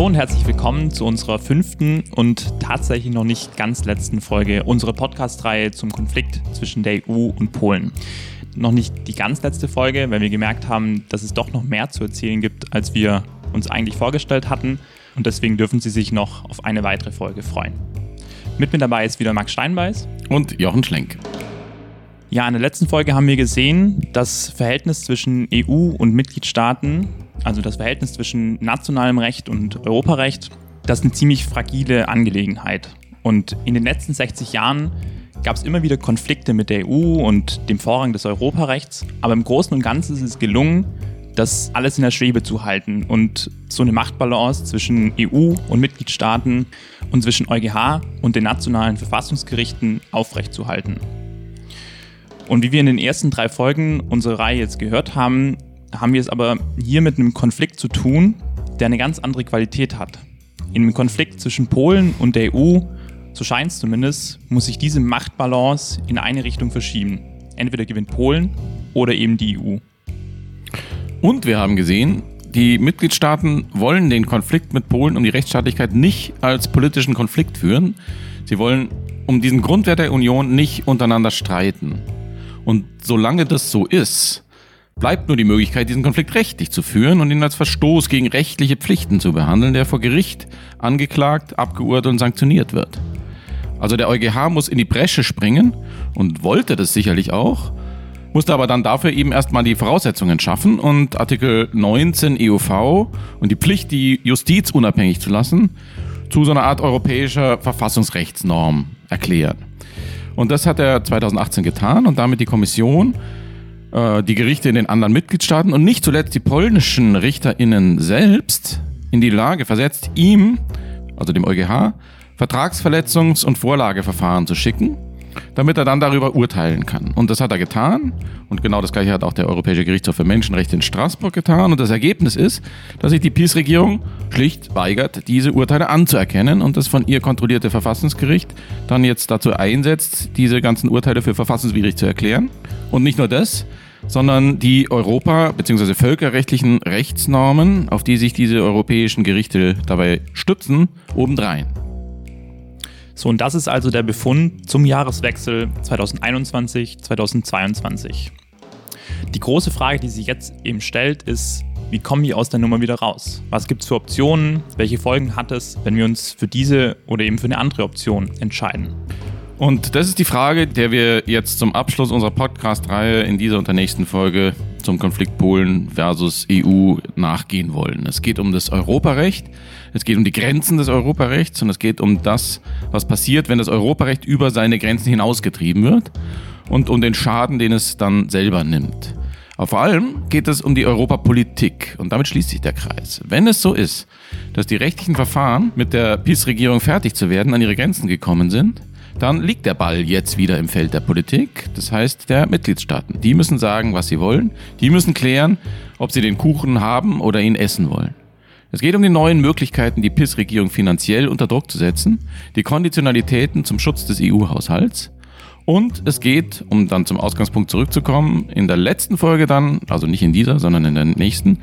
Hallo und herzlich willkommen zu unserer fünften und tatsächlich noch nicht ganz letzten Folge unserer Podcast-Reihe zum Konflikt zwischen der EU und Polen. Noch nicht die ganz letzte Folge, weil wir gemerkt haben, dass es doch noch mehr zu erzählen gibt, als wir uns eigentlich vorgestellt hatten. Und deswegen dürfen Sie sich noch auf eine weitere Folge freuen. Mit mir dabei ist wieder Max Steinbeiß und Jochen Schlenk. Ja, in der letzten Folge haben wir gesehen, das Verhältnis zwischen EU und Mitgliedstaaten, also das Verhältnis zwischen nationalem Recht und Europarecht, das ist eine ziemlich fragile Angelegenheit. Und in den letzten 60 Jahren gab es immer wieder Konflikte mit der EU und dem Vorrang des Europarechts, aber im Großen und Ganzen ist es gelungen, das alles in der Schwebe zu halten und so eine Machtbalance zwischen EU und Mitgliedstaaten und zwischen EuGH und den nationalen Verfassungsgerichten aufrechtzuerhalten. Und wie wir in den ersten drei Folgen unserer Reihe jetzt gehört haben, haben wir es aber hier mit einem Konflikt zu tun, der eine ganz andere Qualität hat. In einem Konflikt zwischen Polen und der EU, so scheint es zumindest, muss sich diese Machtbalance in eine Richtung verschieben. Entweder gewinnt Polen oder eben die EU. Und wir haben gesehen, die Mitgliedstaaten wollen den Konflikt mit Polen um die Rechtsstaatlichkeit nicht als politischen Konflikt führen. Sie wollen um diesen Grundwert der Union nicht untereinander streiten. Und solange das so ist, bleibt nur die Möglichkeit, diesen Konflikt rechtlich zu führen und ihn als Verstoß gegen rechtliche Pflichten zu behandeln, der vor Gericht angeklagt, abgeurteilt und sanktioniert wird. Also der EuGH muss in die Bresche springen und wollte das sicherlich auch, musste aber dann dafür eben erstmal die Voraussetzungen schaffen und Artikel 19 EUV und die Pflicht, die Justiz unabhängig zu lassen, zu so einer Art europäischer Verfassungsrechtsnorm erklären. Und das hat er 2018 getan und damit die Kommission, äh, die Gerichte in den anderen Mitgliedstaaten und nicht zuletzt die polnischen RichterInnen selbst in die Lage versetzt, ihm, also dem EuGH, Vertragsverletzungs- und Vorlageverfahren zu schicken damit er dann darüber urteilen kann. Und das hat er getan. Und genau das gleiche hat auch der Europäische Gerichtshof für Menschenrechte in Straßburg getan. Und das Ergebnis ist, dass sich die PiS-Regierung schlicht weigert, diese Urteile anzuerkennen und das von ihr kontrollierte Verfassungsgericht dann jetzt dazu einsetzt, diese ganzen Urteile für verfassungswidrig zu erklären. Und nicht nur das, sondern die Europa- bzw. völkerrechtlichen Rechtsnormen, auf die sich diese europäischen Gerichte dabei stützen, obendrein. So, und das ist also der Befund zum Jahreswechsel 2021-2022. Die große Frage, die sich jetzt eben stellt, ist, wie kommen wir aus der Nummer wieder raus? Was gibt es für Optionen? Welche Folgen hat es, wenn wir uns für diese oder eben für eine andere Option entscheiden? Und das ist die Frage, der wir jetzt zum Abschluss unserer Podcast-Reihe in dieser und der nächsten Folge zum Konflikt Polen versus EU nachgehen wollen. Es geht um das Europarecht, es geht um die Grenzen des Europarechts und es geht um das, was passiert, wenn das Europarecht über seine Grenzen hinausgetrieben wird und um den Schaden, den es dann selber nimmt. Aber vor allem geht es um die Europapolitik und damit schließt sich der Kreis. Wenn es so ist, dass die rechtlichen Verfahren mit der PiS-Regierung fertig zu werden an ihre Grenzen gekommen sind, dann liegt der Ball jetzt wieder im Feld der Politik, das heißt der Mitgliedstaaten. Die müssen sagen, was sie wollen. Die müssen klären, ob sie den Kuchen haben oder ihn essen wollen. Es geht um die neuen Möglichkeiten, die PIS-Regierung finanziell unter Druck zu setzen, die Konditionalitäten zum Schutz des EU-Haushalts und es geht, um dann zum Ausgangspunkt zurückzukommen, in der letzten Folge dann, also nicht in dieser, sondern in der nächsten,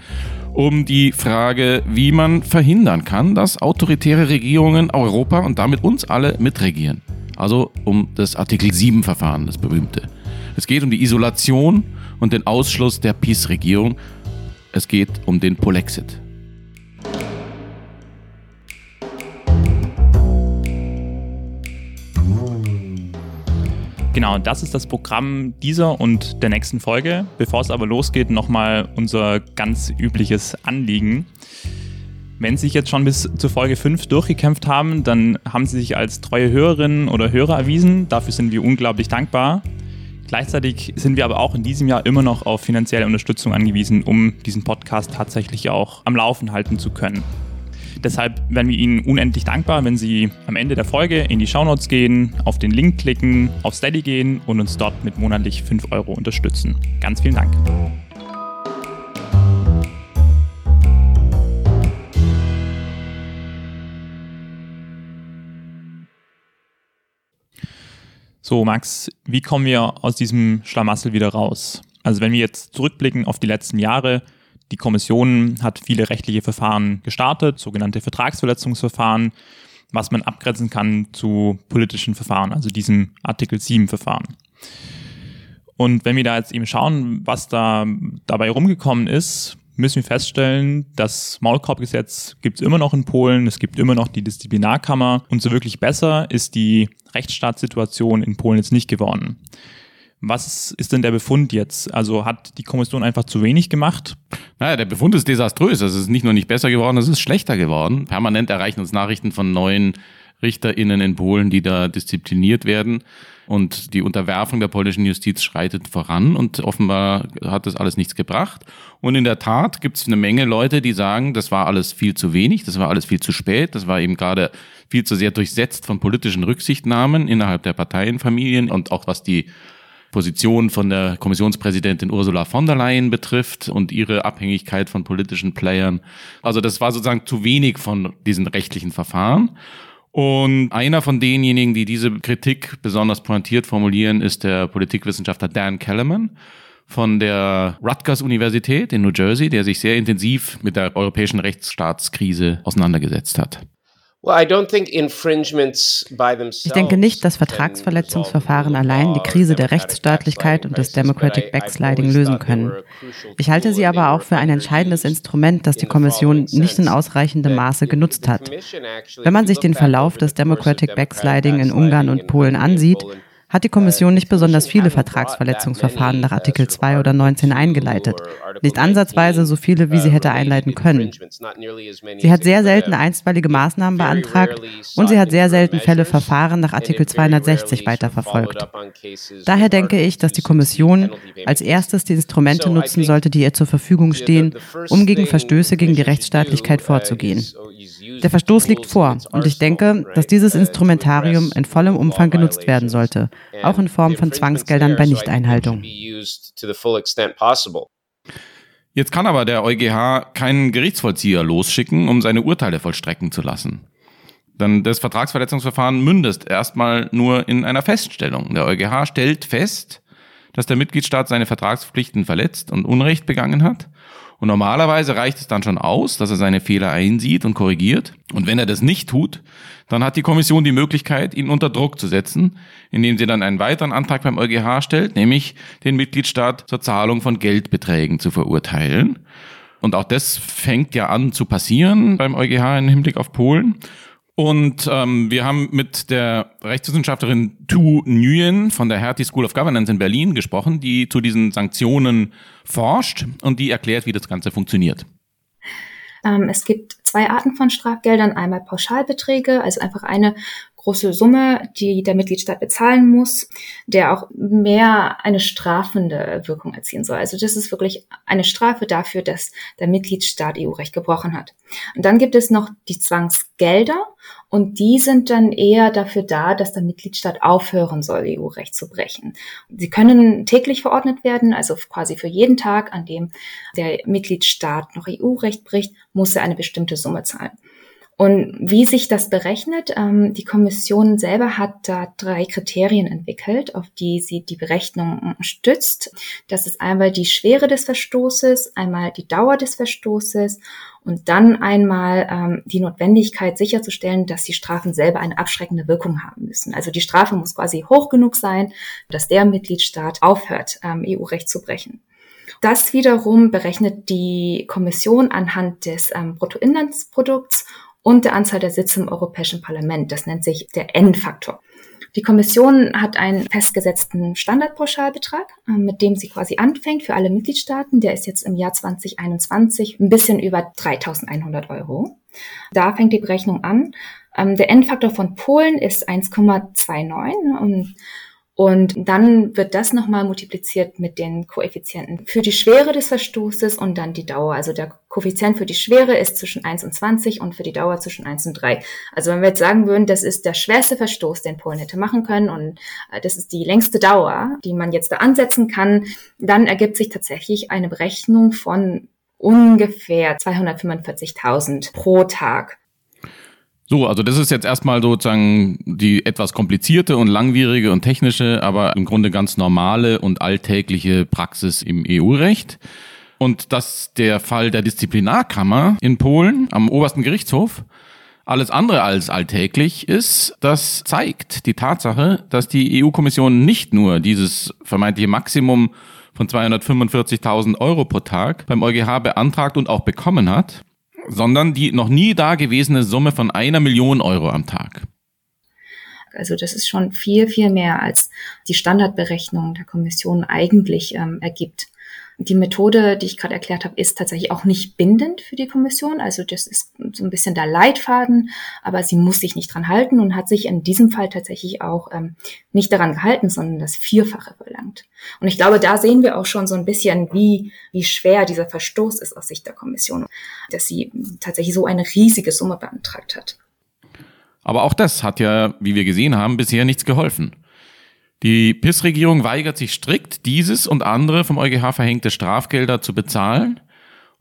um die Frage, wie man verhindern kann, dass autoritäre Regierungen Europa und damit uns alle mitregieren. Also um das Artikel 7 Verfahren, das berühmte. Es geht um die Isolation und den Ausschluss der Peace-Regierung. Es geht um den Polexit. Genau, das ist das Programm dieser und der nächsten Folge. Bevor es aber losgeht, nochmal unser ganz übliches Anliegen. Wenn Sie sich jetzt schon bis zur Folge 5 durchgekämpft haben, dann haben Sie sich als treue Hörerinnen oder Hörer erwiesen. Dafür sind wir unglaublich dankbar. Gleichzeitig sind wir aber auch in diesem Jahr immer noch auf finanzielle Unterstützung angewiesen, um diesen Podcast tatsächlich auch am Laufen halten zu können. Deshalb wären wir Ihnen unendlich dankbar, wenn Sie am Ende der Folge in die Shownotes gehen, auf den Link klicken, auf Steady gehen und uns dort mit monatlich 5 Euro unterstützen. Ganz vielen Dank. So, Max, wie kommen wir aus diesem Schlamassel wieder raus? Also wenn wir jetzt zurückblicken auf die letzten Jahre, Die Kommission hat viele rechtliche Verfahren gestartet, sogenannte Vertragsverletzungsverfahren, was man abgrenzen kann zu politischen Verfahren, also diesem Artikel 7 Verfahren. Und wenn wir da jetzt eben schauen, was da dabei rumgekommen ist, müssen wir feststellen, das Maulkorbgesetz gibt es immer noch in Polen, es gibt immer noch die Disziplinarkammer und so wirklich besser ist die Rechtsstaatssituation in Polen jetzt nicht geworden. Was ist denn der Befund jetzt? Also hat die Kommission einfach zu wenig gemacht? Naja, der Befund ist desaströs. Es ist nicht nur nicht besser geworden, es ist schlechter geworden. Permanent erreichen uns Nachrichten von neuen RichterInnen in Polen, die da diszipliniert werden. Und die Unterwerfung der polnischen Justiz schreitet voran und offenbar hat das alles nichts gebracht. Und in der Tat gibt es eine Menge Leute, die sagen, das war alles viel zu wenig, das war alles viel zu spät, das war eben gerade viel zu sehr durchsetzt von politischen Rücksichtnahmen innerhalb der Parteienfamilien und auch was die Position von der Kommissionspräsidentin Ursula von der Leyen betrifft und ihre Abhängigkeit von politischen Playern. Also das war sozusagen zu wenig von diesen rechtlichen Verfahren. Und einer von denjenigen, die diese Kritik besonders pointiert formulieren, ist der Politikwissenschaftler Dan Kellerman von der Rutgers Universität in New Jersey, der sich sehr intensiv mit der europäischen Rechtsstaatskrise auseinandergesetzt hat. Ich denke nicht, dass Vertragsverletzungsverfahren allein die Krise der Rechtsstaatlichkeit und des Democratic Backsliding lösen können. Ich halte sie aber auch für ein entscheidendes Instrument, das die Kommission nicht in ausreichendem Maße genutzt hat. Wenn man sich den Verlauf des Democratic Backsliding in Ungarn und Polen ansieht, hat die Kommission nicht besonders viele Vertragsverletzungsverfahren nach Artikel 2 oder 19 eingeleitet. Nicht ansatzweise so viele, wie sie hätte einleiten können. Sie hat sehr selten einstweilige Maßnahmen beantragt und sie hat sehr selten Fälle Verfahren nach Artikel 260 weiterverfolgt. Daher denke ich, dass die Kommission als erstes die Instrumente nutzen sollte, die ihr zur Verfügung stehen, um gegen Verstöße gegen die Rechtsstaatlichkeit vorzugehen. Der Verstoß liegt vor und ich denke, dass dieses Instrumentarium in vollem Umfang genutzt werden sollte, auch in Form von Zwangsgeldern bei Nichteinhaltung. Jetzt kann aber der EuGH keinen Gerichtsvollzieher losschicken, um seine Urteile vollstrecken zu lassen. Denn das Vertragsverletzungsverfahren mündest erstmal nur in einer Feststellung. Der EuGH stellt fest, dass der Mitgliedstaat seine Vertragspflichten verletzt und Unrecht begangen hat und normalerweise reicht es dann schon aus, dass er seine Fehler einsieht und korrigiert. Und wenn er das nicht tut, dann hat die Kommission die Möglichkeit, ihn unter Druck zu setzen, indem sie dann einen weiteren Antrag beim EuGH stellt, nämlich den Mitgliedstaat zur Zahlung von Geldbeträgen zu verurteilen. Und auch das fängt ja an zu passieren beim EuGH im Hinblick auf Polen. Und ähm, wir haben mit der Rechtswissenschaftlerin Tu Nguyen von der Hertie School of Governance in Berlin gesprochen, die zu diesen Sanktionen forscht und die erklärt, wie das Ganze funktioniert. Ähm, es gibt zwei Arten von Strafgeldern. Einmal Pauschalbeträge, also einfach eine große Summe, die der Mitgliedstaat bezahlen muss, der auch mehr eine strafende Wirkung erzielen soll. Also das ist wirklich eine Strafe dafür, dass der Mitgliedstaat EU-Recht gebrochen hat. Und dann gibt es noch die Zwangsgelder und die sind dann eher dafür da, dass der Mitgliedstaat aufhören soll, EU-Recht zu brechen. Sie können täglich verordnet werden, also quasi für jeden Tag, an dem der Mitgliedstaat noch EU-Recht bricht, muss er eine bestimmte Summe zahlen. Und wie sich das berechnet, ähm, die Kommission selber hat da drei Kriterien entwickelt, auf die sie die Berechnung stützt. Das ist einmal die Schwere des Verstoßes, einmal die Dauer des Verstoßes und dann einmal ähm, die Notwendigkeit sicherzustellen, dass die Strafen selber eine abschreckende Wirkung haben müssen. Also die Strafe muss quasi hoch genug sein, dass der Mitgliedstaat aufhört, ähm, EU-Recht zu brechen. Das wiederum berechnet die Kommission anhand des ähm, Bruttoinlandsprodukts und der Anzahl der Sitze im Europäischen Parlament. Das nennt sich der N-Faktor. Die Kommission hat einen festgesetzten Standardpauschalbetrag, ähm, mit dem sie quasi anfängt für alle Mitgliedstaaten. Der ist jetzt im Jahr 2021 ein bisschen über 3100 Euro. Da fängt die Berechnung an. Ähm, der N-Faktor von Polen ist 1,29 und und dann wird das nochmal multipliziert mit den Koeffizienten für die Schwere des Verstoßes und dann die Dauer. Also der Koeffizient für die Schwere ist zwischen 1 und 20 und für die Dauer zwischen 1 und 3. Also wenn wir jetzt sagen würden, das ist der schwerste Verstoß, den Polen hätte machen können und äh, das ist die längste Dauer, die man jetzt da ansetzen kann, dann ergibt sich tatsächlich eine Berechnung von ungefähr 245.000 pro Tag. So, also das ist jetzt erstmal sozusagen die etwas komplizierte und langwierige und technische, aber im Grunde ganz normale und alltägliche Praxis im EU-Recht. Und dass der Fall der Disziplinarkammer in Polen am obersten Gerichtshof alles andere als alltäglich ist, das zeigt die Tatsache, dass die EU-Kommission nicht nur dieses vermeintliche Maximum von 245.000 Euro pro Tag beim EuGH beantragt und auch bekommen hat, sondern die noch nie dagewesene Summe von einer Million Euro am Tag. Also das ist schon viel, viel mehr, als die Standardberechnung der Kommission eigentlich ähm, ergibt. Die Methode, die ich gerade erklärt habe, ist tatsächlich auch nicht bindend für die Kommission. Also das ist so ein bisschen der Leitfaden, aber sie muss sich nicht dran halten und hat sich in diesem Fall tatsächlich auch ähm, nicht daran gehalten, sondern das Vierfache verlangt. Und ich glaube, da sehen wir auch schon so ein bisschen, wie, wie schwer dieser Verstoß ist aus Sicht der Kommission, dass sie tatsächlich so eine riesige Summe beantragt hat. Aber auch das hat ja, wie wir gesehen haben, bisher nichts geholfen. Die PIS-Regierung weigert sich strikt, dieses und andere vom EuGH verhängte Strafgelder zu bezahlen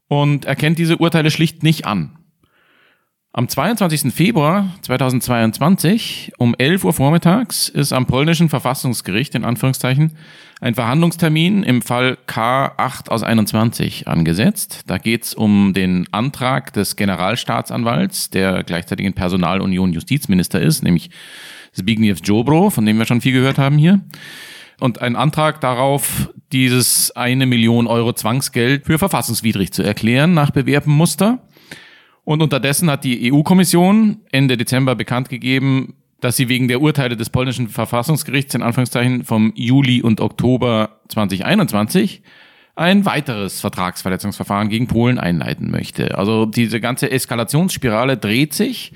und erkennt diese Urteile schlicht nicht an. Am 22. Februar 2022 um 11 Uhr vormittags ist am polnischen Verfassungsgericht in Anführungszeichen ein Verhandlungstermin im Fall K8 aus 21 angesetzt. Da geht es um den Antrag des Generalstaatsanwalts, der gleichzeitig in Personalunion Justizminister ist, nämlich Zbigniew Jobro, von dem wir schon viel gehört haben hier. Und ein Antrag darauf, dieses eine Million Euro Zwangsgeld für verfassungswidrig zu erklären nach bewährtem Muster. Und unterdessen hat die EU-Kommission Ende Dezember bekannt gegeben, dass sie wegen der Urteile des polnischen Verfassungsgerichts in Anführungszeichen vom Juli und Oktober 2021 ein weiteres Vertragsverletzungsverfahren gegen Polen einleiten möchte. Also diese ganze Eskalationsspirale dreht sich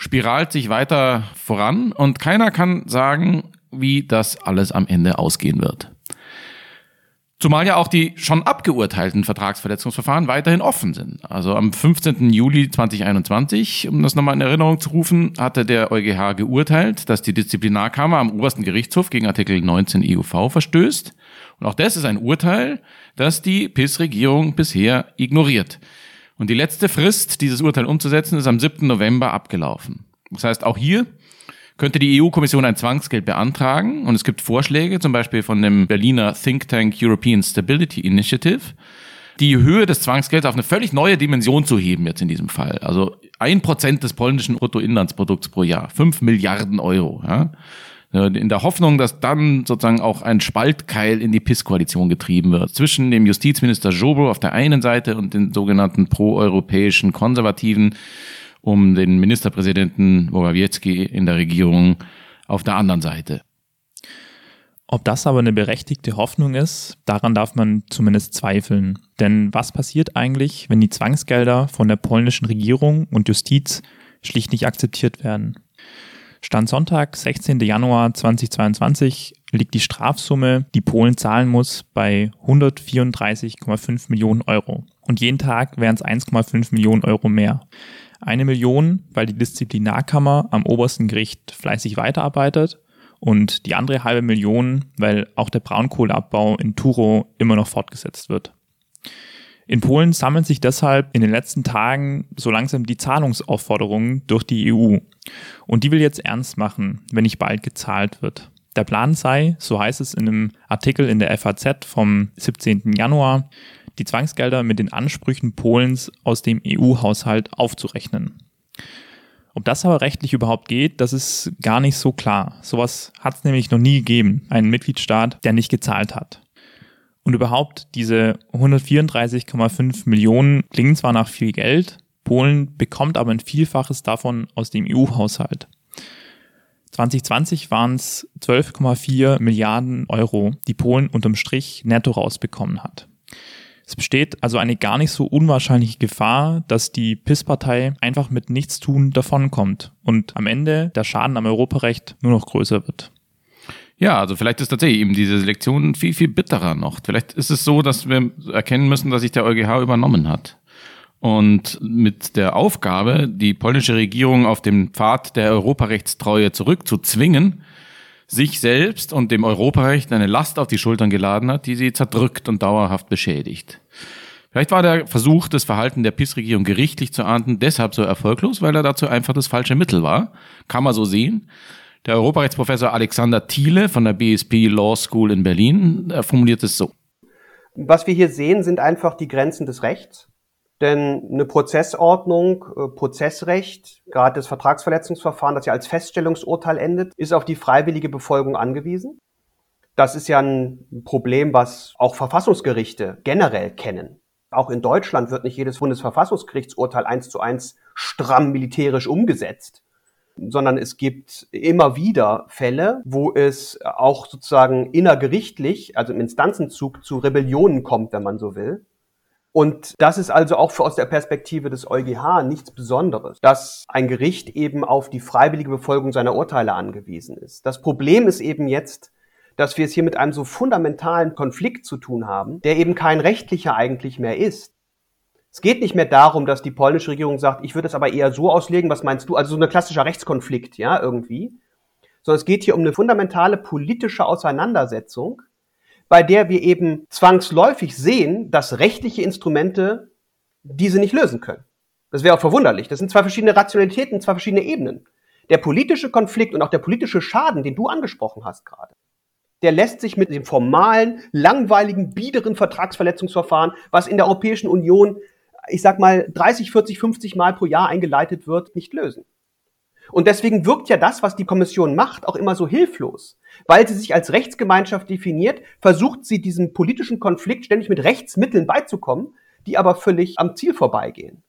spiralt sich weiter voran und keiner kann sagen, wie das alles am Ende ausgehen wird. Zumal ja auch die schon abgeurteilten Vertragsverletzungsverfahren weiterhin offen sind. Also am 15. Juli 2021, um das nochmal in Erinnerung zu rufen, hatte der EuGH geurteilt, dass die Disziplinarkammer am obersten Gerichtshof gegen Artikel 19 EUV verstößt. Und auch das ist ein Urteil, das die PIS-Regierung bisher ignoriert. Und die letzte Frist, dieses Urteil umzusetzen, ist am 7. November abgelaufen. Das heißt, auch hier könnte die EU-Kommission ein Zwangsgeld beantragen und es gibt Vorschläge, zum Beispiel von dem Berliner Think Tank European Stability Initiative, die Höhe des Zwangsgelds auf eine völlig neue Dimension zu heben jetzt in diesem Fall. Also ein Prozent des polnischen Bruttoinlandsprodukts pro Jahr, fünf Milliarden Euro. Ja? in der Hoffnung, dass dann sozusagen auch ein Spaltkeil in die PIS-Koalition getrieben wird. Zwischen dem Justizminister Jobo auf der einen Seite und den sogenannten proeuropäischen Konservativen um den Ministerpräsidenten Morawiecki in der Regierung auf der anderen Seite. Ob das aber eine berechtigte Hoffnung ist, daran darf man zumindest zweifeln. Denn was passiert eigentlich, wenn die Zwangsgelder von der polnischen Regierung und Justiz schlicht nicht akzeptiert werden? Stand Sonntag, 16. Januar 2022, liegt die Strafsumme, die Polen zahlen muss, bei 134,5 Millionen Euro. Und jeden Tag wären es 1,5 Millionen Euro mehr. Eine Million, weil die Disziplinarkammer am obersten Gericht fleißig weiterarbeitet und die andere halbe Million, weil auch der Braunkohleabbau in Turo immer noch fortgesetzt wird. In Polen sammeln sich deshalb in den letzten Tagen so langsam die Zahlungsaufforderungen durch die EU. Und die will jetzt ernst machen, wenn nicht bald gezahlt wird. Der Plan sei, so heißt es in einem Artikel in der FAZ vom 17. Januar, die Zwangsgelder mit den Ansprüchen Polens aus dem EU-Haushalt aufzurechnen. Ob das aber rechtlich überhaupt geht, das ist gar nicht so klar. Sowas hat es nämlich noch nie gegeben, einen Mitgliedstaat, der nicht gezahlt hat. Und überhaupt, diese 134,5 Millionen klingen zwar nach viel Geld, Polen bekommt aber ein Vielfaches davon aus dem EU-Haushalt. 2020 waren es 12,4 Milliarden Euro, die Polen unterm Strich netto rausbekommen hat. Es besteht also eine gar nicht so unwahrscheinliche Gefahr, dass die PIS-Partei einfach mit Nichtstun davonkommt und am Ende der Schaden am Europarecht nur noch größer wird. Ja, also vielleicht ist tatsächlich eben diese Selektion viel, viel bitterer noch. Vielleicht ist es so, dass wir erkennen müssen, dass sich der EuGH übernommen hat. Und mit der Aufgabe, die polnische Regierung auf dem Pfad der Europarechtstreue zurückzuzwingen, sich selbst und dem Europarecht eine Last auf die Schultern geladen hat, die sie zerdrückt und dauerhaft beschädigt. Vielleicht war der Versuch, das Verhalten der PIS-Regierung gerichtlich zu ahnden, deshalb so erfolglos, weil er dazu einfach das falsche Mittel war. Kann man so sehen. Der Europarechtsprofessor Alexander Thiele von der BSP Law School in Berlin formuliert es so. Was wir hier sehen, sind einfach die Grenzen des Rechts. Denn eine Prozessordnung, äh, Prozessrecht, gerade das Vertragsverletzungsverfahren, das ja als Feststellungsurteil endet, ist auf die freiwillige Befolgung angewiesen. Das ist ja ein Problem, was auch Verfassungsgerichte generell kennen. Auch in Deutschland wird nicht jedes Bundesverfassungsgerichtsurteil eins zu eins stramm militärisch umgesetzt, sondern es gibt immer wieder Fälle, wo es auch sozusagen innergerichtlich, also im Instanzenzug zu Rebellionen kommt, wenn man so will. Und das ist also auch für aus der Perspektive des EuGH nichts Besonderes, dass ein Gericht eben auf die freiwillige Befolgung seiner Urteile angewiesen ist. Das Problem ist eben jetzt, dass wir es hier mit einem so fundamentalen Konflikt zu tun haben, der eben kein rechtlicher eigentlich mehr ist. Es geht nicht mehr darum, dass die polnische Regierung sagt, ich würde es aber eher so auslegen, was meinst du? Also so ein klassischer Rechtskonflikt, ja, irgendwie. Sondern es geht hier um eine fundamentale politische Auseinandersetzung, bei der wir eben zwangsläufig sehen, dass rechtliche Instrumente diese nicht lösen können. Das wäre auch verwunderlich. Das sind zwei verschiedene Rationalitäten, zwei verschiedene Ebenen. Der politische Konflikt und auch der politische Schaden, den du angesprochen hast gerade, der lässt sich mit dem formalen, langweiligen, biederen Vertragsverletzungsverfahren, was in der Europäischen Union, ich sag mal, 30, 40, 50 Mal pro Jahr eingeleitet wird, nicht lösen. Und deswegen wirkt ja das, was die Kommission macht, auch immer so hilflos. Weil sie sich als Rechtsgemeinschaft definiert, versucht sie diesem politischen Konflikt ständig mit Rechtsmitteln beizukommen, die aber völlig am Ziel vorbeigehen.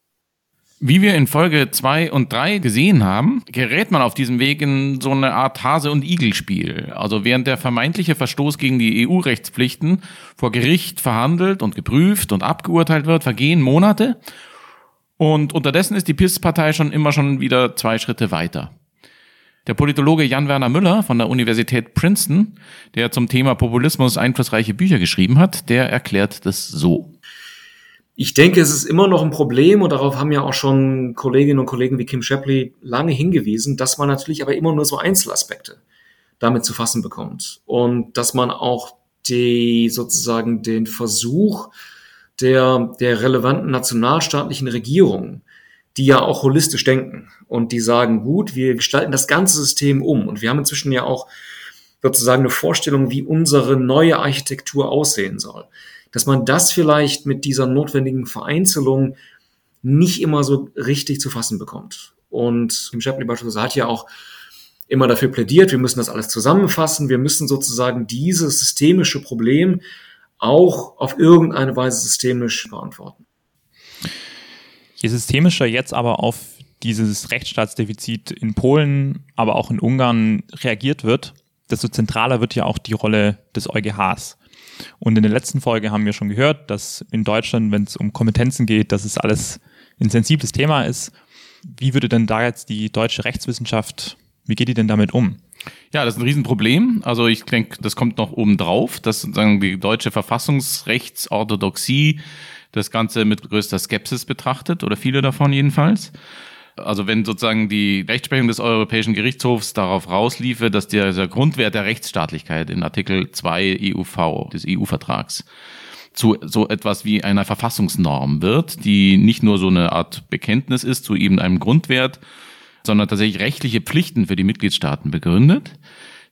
Wie wir in Folge 2 und 3 gesehen haben, gerät man auf diesem Weg in so eine Art Hase- und Igel-Spiel. Also während der vermeintliche Verstoß gegen die EU-Rechtspflichten vor Gericht verhandelt und geprüft und abgeurteilt wird, vergehen Monate und unterdessen ist die PIS-Partei schon immer schon wieder zwei Schritte weiter. Der Politologe Jan-Werner Müller von der Universität Princeton, der zum Thema Populismus einflussreiche Bücher geschrieben hat, der erklärt das so. Ich denke, es ist immer noch ein Problem und darauf haben ja auch schon Kolleginnen und Kollegen wie Kim Shapley lange hingewiesen, dass man natürlich aber immer nur so Einzelaspekte damit zu fassen bekommt und dass man auch die sozusagen den Versuch der, der relevanten nationalstaatlichen Regierungen, die ja auch holistisch denken und die sagen, gut, wir gestalten das ganze System um. Und wir haben inzwischen ja auch sozusagen eine Vorstellung, wie unsere neue Architektur aussehen soll. Dass man das vielleicht mit dieser notwendigen Vereinzelung nicht immer so richtig zu fassen bekommt. Und Tim Shapley beispielsweise hat ja auch immer dafür plädiert, wir müssen das alles zusammenfassen, wir müssen sozusagen dieses systemische Problem auch auf irgendeine Weise systemisch beantworten. Je systemischer jetzt aber auf dieses Rechtsstaatsdefizit in Polen, aber auch in Ungarn reagiert wird, desto zentraler wird ja auch die Rolle des EuGHs. Und in der letzten Folge haben wir schon gehört, dass in Deutschland, wenn es um Kompetenzen geht, dass es alles ein sensibles Thema ist. Wie würde denn da jetzt die deutsche Rechtswissenschaft, wie geht die denn damit um? Ja, das ist ein Riesenproblem. Also ich denke, das kommt noch oben drauf, dass sozusagen die deutsche Verfassungsrechtsorthodoxie das Ganze mit größter Skepsis betrachtet oder viele davon jedenfalls. Also wenn sozusagen die Rechtsprechung des Europäischen Gerichtshofs darauf rausliefe, dass dieser Grundwert der Rechtsstaatlichkeit in Artikel 2 EUV des EU-Vertrags zu so etwas wie einer Verfassungsnorm wird, die nicht nur so eine Art Bekenntnis ist zu eben einem Grundwert, sondern tatsächlich rechtliche Pflichten für die Mitgliedstaaten begründet,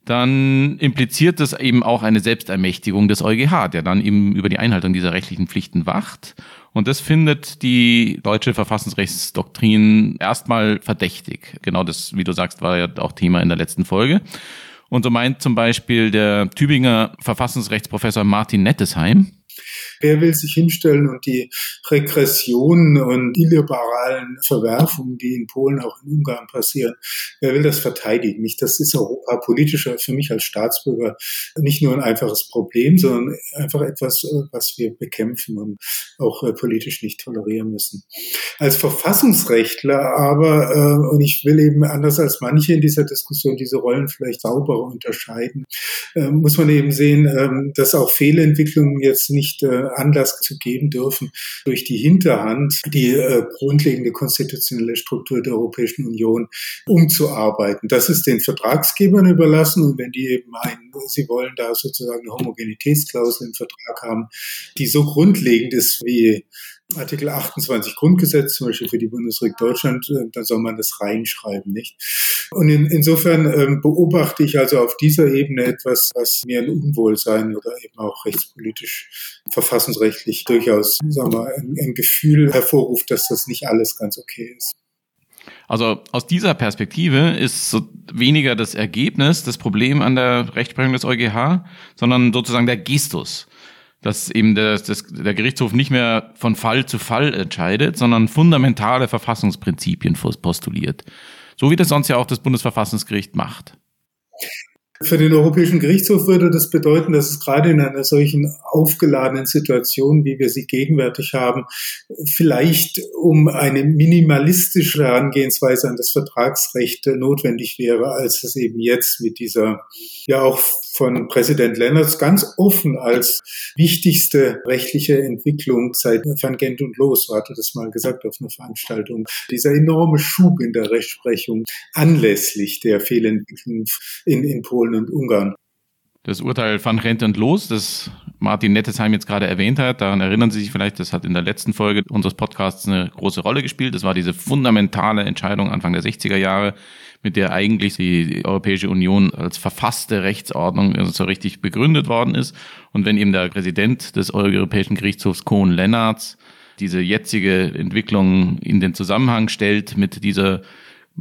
dann impliziert das eben auch eine Selbstermächtigung des EuGH, der dann eben über die Einhaltung dieser rechtlichen Pflichten wacht. Und das findet die deutsche Verfassungsrechtsdoktrin erstmal verdächtig. Genau das, wie du sagst, war ja auch Thema in der letzten Folge. Und so meint zum Beispiel der Tübinger Verfassungsrechtsprofessor Martin Nettesheim, Wer will sich hinstellen und die Regressionen und illiberalen Verwerfungen, die in Polen, auch in Ungarn passieren, wer will das verteidigen? Nicht, das ist Europa politischer für mich als Staatsbürger nicht nur ein einfaches Problem, sondern einfach etwas, was wir bekämpfen und auch äh, politisch nicht tolerieren müssen. Als Verfassungsrechtler aber, äh, und ich will eben anders als manche in dieser Diskussion diese Rollen vielleicht sauberer unterscheiden, äh, muss man eben sehen, ähm, dass auch Fehlentwicklungen jetzt nicht Anlass zu geben dürfen, durch die Hinterhand die äh, grundlegende konstitutionelle Struktur der Europäischen Union umzuarbeiten. Das ist den Vertragsgebern überlassen und wenn die eben meinen, sie wollen da sozusagen eine Homogenitätsklausel im Vertrag haben, die so grundlegend ist wie Artikel 28 Grundgesetz, zum Beispiel für die Bundesrepublik Deutschland, äh, da soll man das reinschreiben, nicht? Und in, insofern ähm, beobachte ich also auf dieser Ebene etwas, was mir ein Unwohlsein oder eben auch rechtspolitisch, verfassungsrechtlich durchaus, sagen wir, ein, ein Gefühl hervorruft, dass das nicht alles ganz okay ist. Also aus dieser Perspektive ist so weniger das Ergebnis das Problem an der Rechtsprechung des EuGH, sondern sozusagen der Gestus dass eben der, das, der Gerichtshof nicht mehr von Fall zu Fall entscheidet, sondern fundamentale Verfassungsprinzipien postuliert. So wie das sonst ja auch das Bundesverfassungsgericht macht. Für den Europäischen Gerichtshof würde das bedeuten, dass es gerade in einer solchen aufgeladenen Situation, wie wir sie gegenwärtig haben, vielleicht um eine minimalistische Herangehensweise an das Vertragsrecht notwendig wäre, als es eben jetzt mit dieser ja auch von Präsident Lennartz ganz offen als wichtigste rechtliche Entwicklung seit Van Gent und Los, so hatte das mal gesagt auf einer Veranstaltung, dieser enorme Schub in der Rechtsprechung anlässlich der Fehlentwicklung in, in Polen und Ungarn. Das Urteil van Gent und Los, das Martin Nettesheim jetzt gerade erwähnt hat, daran erinnern Sie sich vielleicht, das hat in der letzten Folge unseres Podcasts eine große Rolle gespielt. Das war diese fundamentale Entscheidung Anfang der 60er Jahre, mit der eigentlich die Europäische Union als verfasste Rechtsordnung also so richtig begründet worden ist. Und wenn eben der Präsident des Europäischen Gerichtshofs Kohn Lennartz diese jetzige Entwicklung in den Zusammenhang stellt mit dieser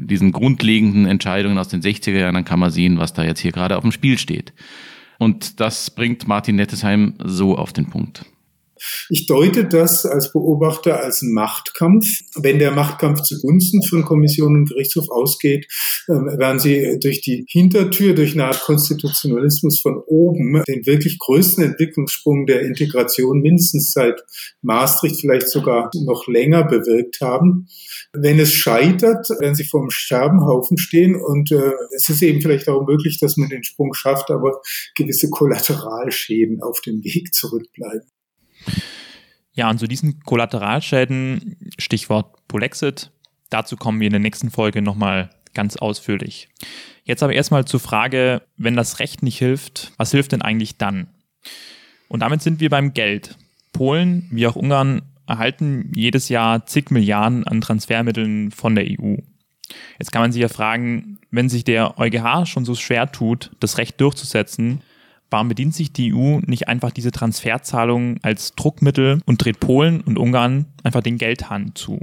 diesen grundlegenden Entscheidungen aus den 60er Jahren, dann kann man sehen, was da jetzt hier gerade auf dem Spiel steht. Und das bringt Martin Nettesheim so auf den Punkt. Ich deute das als Beobachter als Machtkampf. Wenn der Machtkampf zugunsten von Kommission und Gerichtshof ausgeht, ähm, werden sie durch die Hintertür, durch eine Art Konstitutionalismus von oben den wirklich größten Entwicklungssprung der Integration mindestens seit Maastricht, vielleicht sogar noch länger bewirkt haben. Wenn es scheitert, werden sie vor einem Sterbenhaufen stehen und äh, es ist eben vielleicht auch möglich, dass man den Sprung schafft, aber gewisse Kollateralschäden auf dem Weg zurückbleiben. Ja, und zu diesen Kollateralschäden, Stichwort Polexit, dazu kommen wir in der nächsten Folge nochmal ganz ausführlich. Jetzt aber erstmal zur Frage, wenn das Recht nicht hilft, was hilft denn eigentlich dann? Und damit sind wir beim Geld. Polen wie auch Ungarn erhalten jedes Jahr zig Milliarden an Transfermitteln von der EU. Jetzt kann man sich ja fragen, wenn sich der EuGH schon so schwer tut, das Recht durchzusetzen, Warum bedient sich die EU nicht einfach diese Transferzahlungen als Druckmittel und dreht Polen und Ungarn einfach den Geldhahn zu?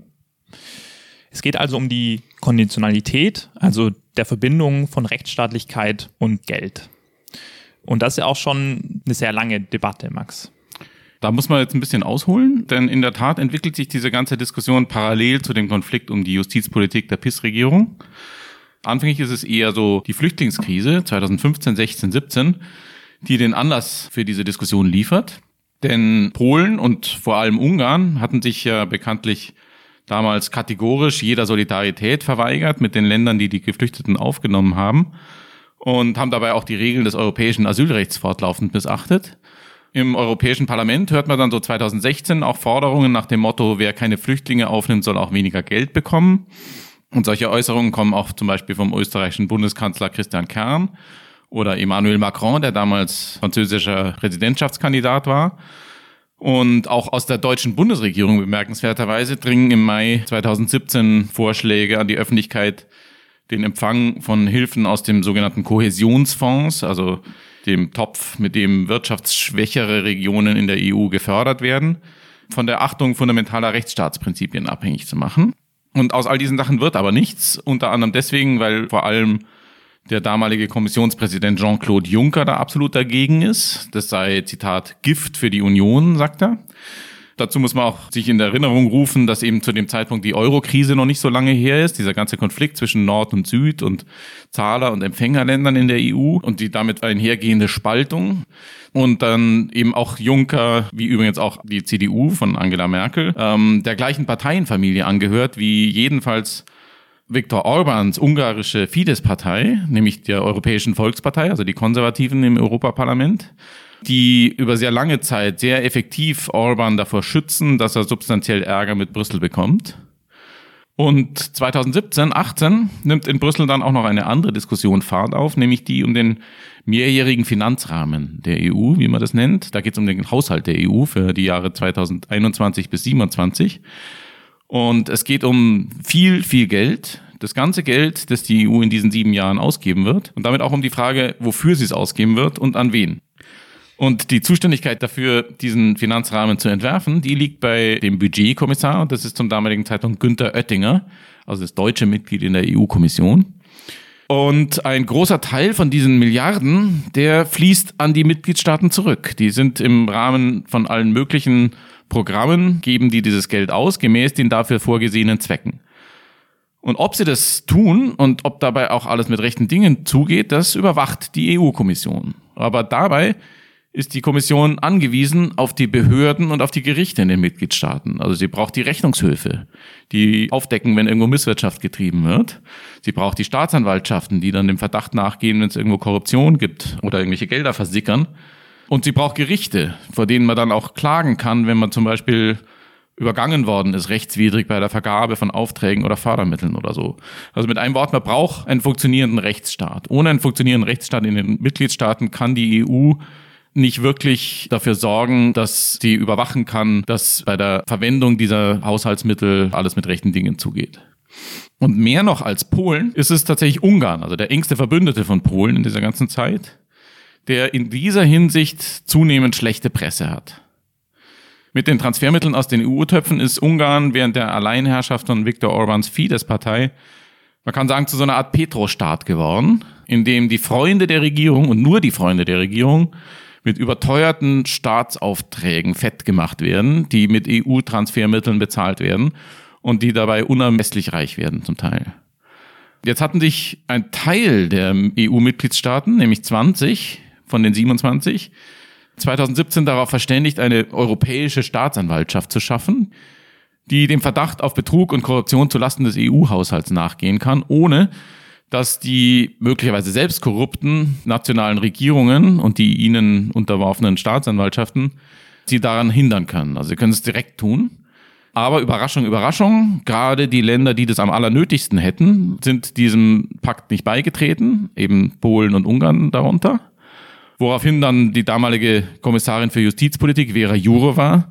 Es geht also um die Konditionalität, also der Verbindung von Rechtsstaatlichkeit und Geld. Und das ist ja auch schon eine sehr lange Debatte, Max. Da muss man jetzt ein bisschen ausholen, denn in der Tat entwickelt sich diese ganze Diskussion parallel zu dem Konflikt um die Justizpolitik der PIS-Regierung. Anfänglich ist es eher so die Flüchtlingskrise 2015, 16, 17, die den Anlass für diese Diskussion liefert. Denn Polen und vor allem Ungarn hatten sich ja bekanntlich damals kategorisch jeder Solidarität verweigert mit den Ländern, die die Geflüchteten aufgenommen haben und haben dabei auch die Regeln des europäischen Asylrechts fortlaufend missachtet. Im Europäischen Parlament hört man dann so 2016 auch Forderungen nach dem Motto, wer keine Flüchtlinge aufnimmt, soll auch weniger Geld bekommen. Und solche Äußerungen kommen auch zum Beispiel vom österreichischen Bundeskanzler Christian Kern oder Emmanuel Macron, der damals französischer Präsidentschaftskandidat war. Und auch aus der deutschen Bundesregierung bemerkenswerterweise dringen im Mai 2017 Vorschläge an die Öffentlichkeit, den Empfang von Hilfen aus dem sogenannten Kohäsionsfonds, also dem Topf, mit dem wirtschaftsschwächere Regionen in der EU gefördert werden, von der Achtung fundamentaler Rechtsstaatsprinzipien abhängig zu machen. Und aus all diesen Sachen wird aber nichts, unter anderem deswegen, weil vor allem der damalige Kommissionspräsident Jean-Claude Juncker da absolut dagegen ist. Das sei, Zitat, Gift für die Union, sagt er. Dazu muss man auch sich in Erinnerung rufen, dass eben zu dem Zeitpunkt die Euro-Krise noch nicht so lange her ist. Dieser ganze Konflikt zwischen Nord und Süd und Zahler- und Empfängerländern in der EU und die damit einhergehende Spaltung. Und dann eben auch Juncker, wie übrigens auch die CDU von Angela Merkel, ähm, der gleichen Parteienfamilie angehört, wie jedenfalls Viktor Orbans ungarische Fidesz-Partei, nämlich der Europäischen Volkspartei, also die Konservativen im Europaparlament, die über sehr lange Zeit sehr effektiv Orban davor schützen, dass er substanziell Ärger mit Brüssel bekommt. Und 2017, 18 nimmt in Brüssel dann auch noch eine andere Diskussion Fahrt auf, nämlich die um den mehrjährigen Finanzrahmen der EU, wie man das nennt. Da geht es um den Haushalt der EU für die Jahre 2021 bis 2027. Und es geht um viel, viel Geld. Das ganze Geld, das die EU in diesen sieben Jahren ausgeben wird. Und damit auch um die Frage, wofür sie es ausgeben wird und an wen. Und die Zuständigkeit dafür, diesen Finanzrahmen zu entwerfen, die liegt bei dem Budgetkommissar und das ist zum damaligen Zeitpunkt Günther Oettinger, also das deutsche Mitglied in der EU-Kommission. Und ein großer Teil von diesen Milliarden, der fließt an die Mitgliedstaaten zurück. Die sind im Rahmen von allen möglichen Programmen, geben die dieses Geld aus, gemäß den dafür vorgesehenen Zwecken. Und ob sie das tun und ob dabei auch alles mit rechten Dingen zugeht, das überwacht die EU-Kommission. Aber dabei ist die Kommission angewiesen auf die Behörden und auf die Gerichte in den Mitgliedstaaten. Also sie braucht die Rechnungshöfe, die aufdecken, wenn irgendwo Misswirtschaft getrieben wird. Sie braucht die Staatsanwaltschaften, die dann dem Verdacht nachgehen, wenn es irgendwo Korruption gibt oder irgendwelche Gelder versickern. Und sie braucht Gerichte, vor denen man dann auch klagen kann, wenn man zum Beispiel übergangen worden ist, rechtswidrig bei der Vergabe von Aufträgen oder Fördermitteln oder so. Also mit einem Wort, man braucht einen funktionierenden Rechtsstaat. Ohne einen funktionierenden Rechtsstaat in den Mitgliedstaaten kann die EU nicht wirklich dafür sorgen, dass sie überwachen kann, dass bei der Verwendung dieser Haushaltsmittel alles mit rechten Dingen zugeht. Und mehr noch als Polen ist es tatsächlich Ungarn, also der engste Verbündete von Polen in dieser ganzen Zeit, der in dieser Hinsicht zunehmend schlechte Presse hat. Mit den Transfermitteln aus den EU-Töpfen ist Ungarn während der Alleinherrschaft von Viktor Orbans Fidesz-Partei, man kann sagen, zu so einer Art Petrostaat geworden, in dem die Freunde der Regierung und nur die Freunde der Regierung mit überteuerten Staatsaufträgen fett gemacht werden, die mit EU-Transfermitteln bezahlt werden und die dabei unermesslich reich werden zum Teil. Jetzt hatten sich ein Teil der EU-Mitgliedstaaten, nämlich 20 von den 27, 2017 darauf verständigt, eine europäische Staatsanwaltschaft zu schaffen, die dem Verdacht auf Betrug und Korruption zulasten des EU-Haushalts nachgehen kann, ohne dass die möglicherweise selbst korrupten nationalen Regierungen und die ihnen unterworfenen Staatsanwaltschaften sie daran hindern können. Also sie können es direkt tun. Aber Überraschung, Überraschung, gerade die Länder, die das am allernötigsten hätten, sind diesem Pakt nicht beigetreten, eben Polen und Ungarn darunter. Woraufhin dann die damalige Kommissarin für Justizpolitik, Vera Jourova,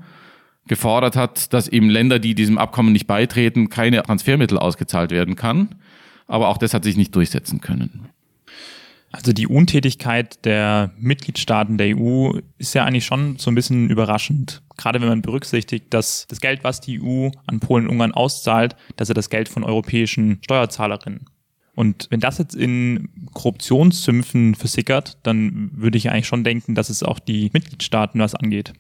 gefordert hat, dass eben Länder, die diesem Abkommen nicht beitreten, keine Transfermittel ausgezahlt werden kann aber auch das hat sich nicht durchsetzen können. Also die Untätigkeit der Mitgliedstaaten der EU ist ja eigentlich schon so ein bisschen überraschend. Gerade wenn man berücksichtigt, dass das Geld, was die EU an Polen und Ungarn auszahlt, dass er das Geld von europäischen Steuerzahlerinnen. Und wenn das jetzt in Korruptionszümpfen versickert, dann würde ich eigentlich schon denken, dass es auch die Mitgliedstaaten was angeht.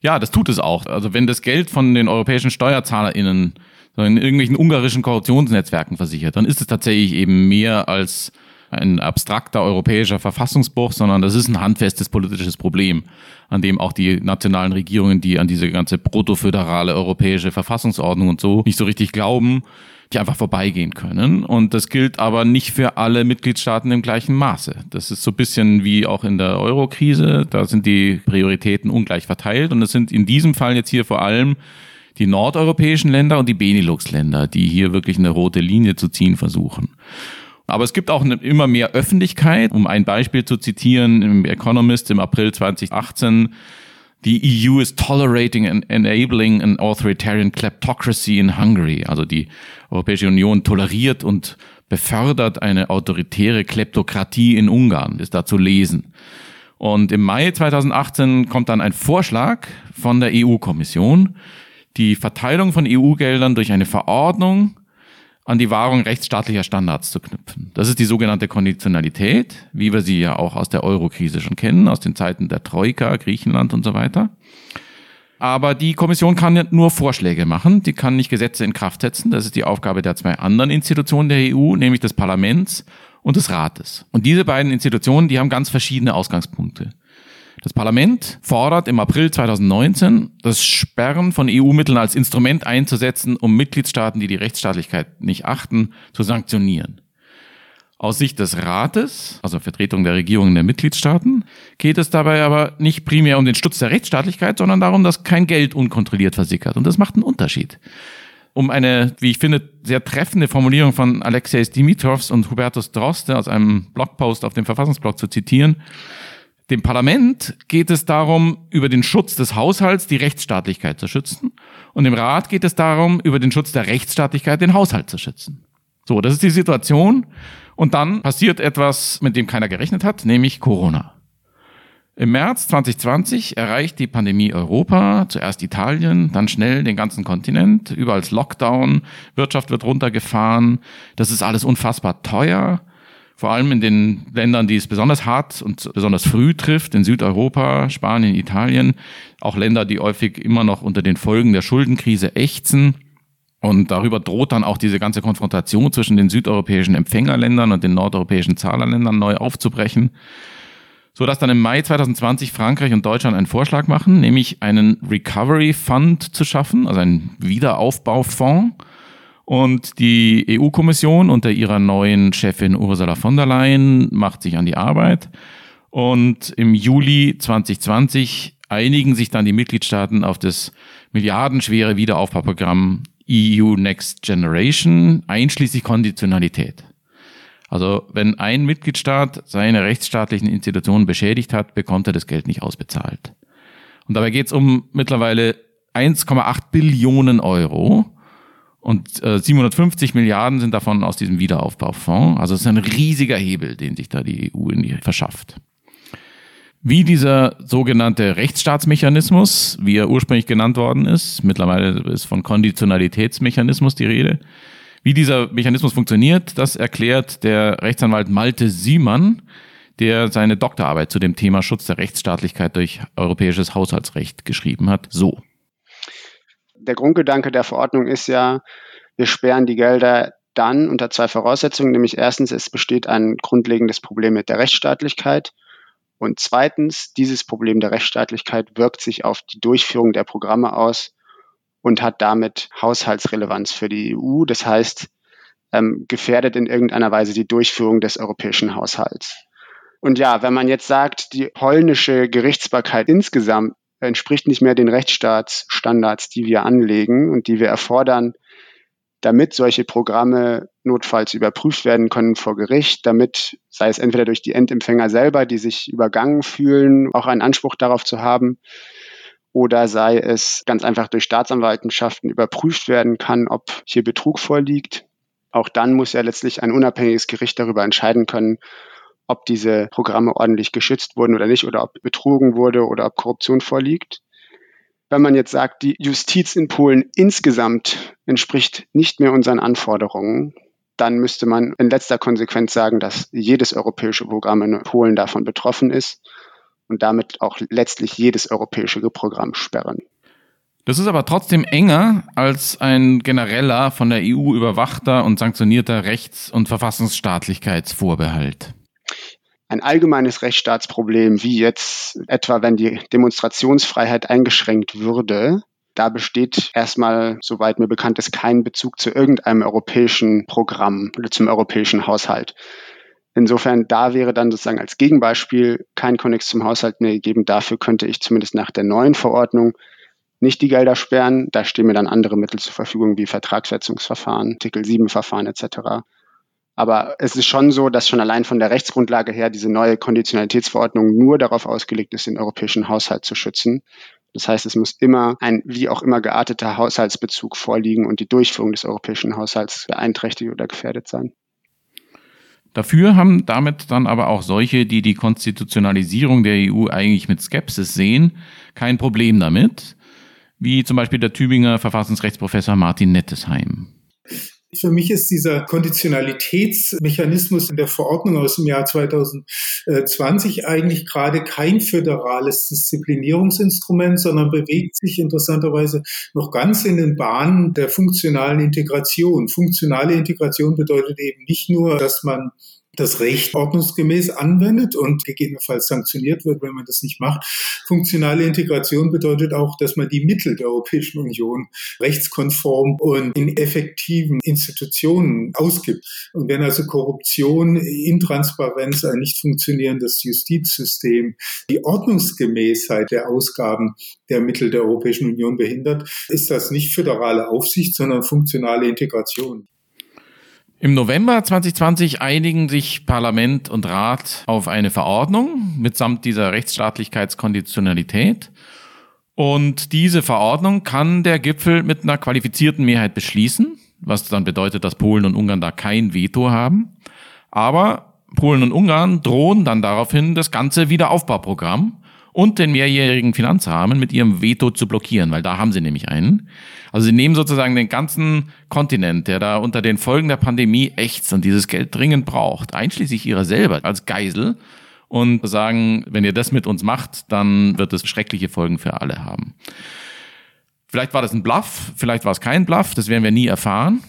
Ja, das tut es auch. Also wenn das Geld von den europäischen SteuerzahlerInnen sondern in irgendwelchen ungarischen Korruptionsnetzwerken versichert, dann ist es tatsächlich eben mehr als ein abstrakter europäischer Verfassungsbruch, sondern das ist ein handfestes politisches Problem, an dem auch die nationalen Regierungen, die an diese ganze protoföderale europäische Verfassungsordnung und so nicht so richtig glauben, die einfach vorbeigehen können. Und das gilt aber nicht für alle Mitgliedstaaten im gleichen Maße. Das ist so ein bisschen wie auch in der Euro-Krise. Da sind die Prioritäten ungleich verteilt. Und es sind in diesem Fall jetzt hier vor allem die nordeuropäischen Länder und die Benelux-Länder, die hier wirklich eine rote Linie zu ziehen versuchen. Aber es gibt auch immer mehr Öffentlichkeit. Um ein Beispiel zu zitieren, im Economist im April 2018, die EU is tolerating and enabling an authoritarian kleptocracy in Hungary. Also die Europäische Union toleriert und befördert eine autoritäre Kleptokratie in Ungarn, ist da zu lesen. Und im Mai 2018 kommt dann ein Vorschlag von der EU-Kommission, die Verteilung von EU-Geldern durch eine Verordnung an die Wahrung rechtsstaatlicher Standards zu knüpfen. Das ist die sogenannte Konditionalität, wie wir sie ja auch aus der Euro-Krise schon kennen, aus den Zeiten der Troika, Griechenland und so weiter. Aber die Kommission kann ja nur Vorschläge machen, die kann nicht Gesetze in Kraft setzen. Das ist die Aufgabe der zwei anderen Institutionen der EU, nämlich des Parlaments und des Rates. Und diese beiden Institutionen, die haben ganz verschiedene Ausgangspunkte. Das Parlament fordert im April 2019, das Sperren von EU-Mitteln als Instrument einzusetzen, um Mitgliedstaaten, die die Rechtsstaatlichkeit nicht achten, zu sanktionieren. Aus Sicht des Rates, also Vertretung der Regierungen der Mitgliedstaaten, geht es dabei aber nicht primär um den Stutz der Rechtsstaatlichkeit, sondern darum, dass kein Geld unkontrolliert versickert. Und das macht einen Unterschied. um eine, wie ich finde, sehr treffende Formulierung von Alexei Dimitrovs und Hubertus Droste aus einem Blogpost auf dem Verfassungsblog zu zitieren. Dem Parlament geht es darum, über den Schutz des Haushalts die Rechtsstaatlichkeit zu schützen. Und dem Rat geht es darum, über den Schutz der Rechtsstaatlichkeit den Haushalt zu schützen. So, das ist die Situation. Und dann passiert etwas, mit dem keiner gerechnet hat, nämlich Corona. Im März 2020 erreicht die Pandemie Europa, zuerst Italien, dann schnell den ganzen Kontinent, überall Lockdown, Wirtschaft wird runtergefahren, das ist alles unfassbar teuer, vor allem in den Ländern, die es besonders hart und besonders früh trifft, in Südeuropa, Spanien, Italien, auch Länder, die häufig immer noch unter den Folgen der Schuldenkrise ächzen. Und darüber droht dann auch diese ganze Konfrontation zwischen den südeuropäischen Empfängerländern und den nordeuropäischen Zahlerländern neu aufzubrechen so dass dann im Mai 2020 Frankreich und Deutschland einen Vorschlag machen, nämlich einen Recovery Fund zu schaffen, also einen Wiederaufbaufonds. Und die EU-Kommission unter ihrer neuen Chefin Ursula von der Leyen macht sich an die Arbeit. Und im Juli 2020 einigen sich dann die Mitgliedstaaten auf das milliardenschwere Wiederaufbauprogramm EU Next Generation, einschließlich Konditionalität. Also wenn ein Mitgliedstaat seine rechtsstaatlichen Institutionen beschädigt hat, bekommt er das Geld nicht ausbezahlt. Und dabei geht es um mittlerweile 1,8 Billionen Euro. Und äh, 750 Milliarden sind davon aus diesem Wiederaufbaufonds. Also es ist ein riesiger Hebel, den sich da die EU in die verschafft. Wie dieser sogenannte Rechtsstaatsmechanismus, wie er ursprünglich genannt worden ist, mittlerweile ist von Konditionalitätsmechanismus die Rede, wie dieser Mechanismus funktioniert, das erklärt der Rechtsanwalt Malte Siemann, der seine Doktorarbeit zu dem Thema Schutz der Rechtsstaatlichkeit durch europäisches Haushaltsrecht geschrieben hat, so. Der Grundgedanke der Verordnung ist ja, wir sperren die Gelder dann unter zwei Voraussetzungen, nämlich erstens, es besteht ein grundlegendes Problem mit der Rechtsstaatlichkeit und zweitens, dieses Problem der Rechtsstaatlichkeit wirkt sich auf die Durchführung der Programme aus, und hat damit Haushaltsrelevanz für die EU. Das heißt, ähm, gefährdet in irgendeiner Weise die Durchführung des europäischen Haushalts. Und ja, wenn man jetzt sagt, die polnische Gerichtsbarkeit insgesamt entspricht nicht mehr den Rechtsstaatsstandards, die wir anlegen und die wir erfordern, damit solche Programme notfalls überprüft werden können vor Gericht, damit, sei es entweder durch die Endempfänger selber, die sich übergangen fühlen, auch einen Anspruch darauf zu haben, oder sei es ganz einfach durch Staatsanwaltschaften überprüft werden kann, ob hier Betrug vorliegt. Auch dann muss ja letztlich ein unabhängiges Gericht darüber entscheiden können, ob diese Programme ordentlich geschützt wurden oder nicht oder ob betrogen wurde oder ob Korruption vorliegt. Wenn man jetzt sagt, die Justiz in Polen insgesamt entspricht nicht mehr unseren Anforderungen, dann müsste man in letzter Konsequenz sagen, dass jedes europäische Programm in Polen davon betroffen ist und damit auch letztlich jedes europäische Programm sperren. Das ist aber trotzdem enger als ein genereller von der EU überwachter und sanktionierter Rechts- und Verfassungsstaatlichkeitsvorbehalt. Ein allgemeines Rechtsstaatsproblem, wie jetzt etwa, wenn die Demonstrationsfreiheit eingeschränkt würde, da besteht erstmal, soweit mir bekannt ist, kein Bezug zu irgendeinem europäischen Programm oder zum europäischen Haushalt. Insofern, da wäre dann sozusagen als Gegenbeispiel kein Konnex zum Haushalt mehr gegeben. Dafür könnte ich zumindest nach der neuen Verordnung nicht die Gelder sperren. Da stehen mir dann andere Mittel zur Verfügung wie Vertragssetzungsverfahren, Artikel 7 Verfahren etc. Aber es ist schon so, dass schon allein von der Rechtsgrundlage her diese neue Konditionalitätsverordnung nur darauf ausgelegt ist, den europäischen Haushalt zu schützen. Das heißt, es muss immer ein wie auch immer gearteter Haushaltsbezug vorliegen und die Durchführung des europäischen Haushalts beeinträchtigt oder gefährdet sein. Dafür haben damit dann aber auch solche, die die Konstitutionalisierung der EU eigentlich mit Skepsis sehen, kein Problem damit, wie zum Beispiel der Tübinger Verfassungsrechtsprofessor Martin Nettesheim. Für mich ist dieser Konditionalitätsmechanismus in der Verordnung aus dem Jahr 2020 eigentlich gerade kein föderales Disziplinierungsinstrument, sondern bewegt sich interessanterweise noch ganz in den Bahnen der funktionalen Integration. Funktionale Integration bedeutet eben nicht nur, dass man das Recht ordnungsgemäß anwendet und gegebenenfalls sanktioniert wird, wenn man das nicht macht. Funktionale Integration bedeutet auch, dass man die Mittel der Europäischen Union rechtskonform und in effektiven Institutionen ausgibt. Und wenn also Korruption, Intransparenz, ein nicht funktionierendes Justizsystem, die Ordnungsgemäßheit der Ausgaben der Mittel der Europäischen Union behindert, ist das nicht föderale Aufsicht, sondern funktionale Integration. Im November 2020 einigen sich Parlament und Rat auf eine Verordnung mitsamt dieser Rechtsstaatlichkeitskonditionalität. Und diese Verordnung kann der Gipfel mit einer qualifizierten Mehrheit beschließen, was dann bedeutet, dass Polen und Ungarn da kein Veto haben. Aber Polen und Ungarn drohen dann daraufhin das ganze Wiederaufbauprogramm und den mehrjährigen Finanzrahmen mit ihrem Veto zu blockieren, weil da haben sie nämlich einen. Also sie nehmen sozusagen den ganzen Kontinent, der da unter den Folgen der Pandemie ächzt und dieses Geld dringend braucht, einschließlich ihrer selber als Geisel und sagen, wenn ihr das mit uns macht, dann wird es schreckliche Folgen für alle haben. Vielleicht war das ein Bluff, vielleicht war es kein Bluff, das werden wir nie erfahren.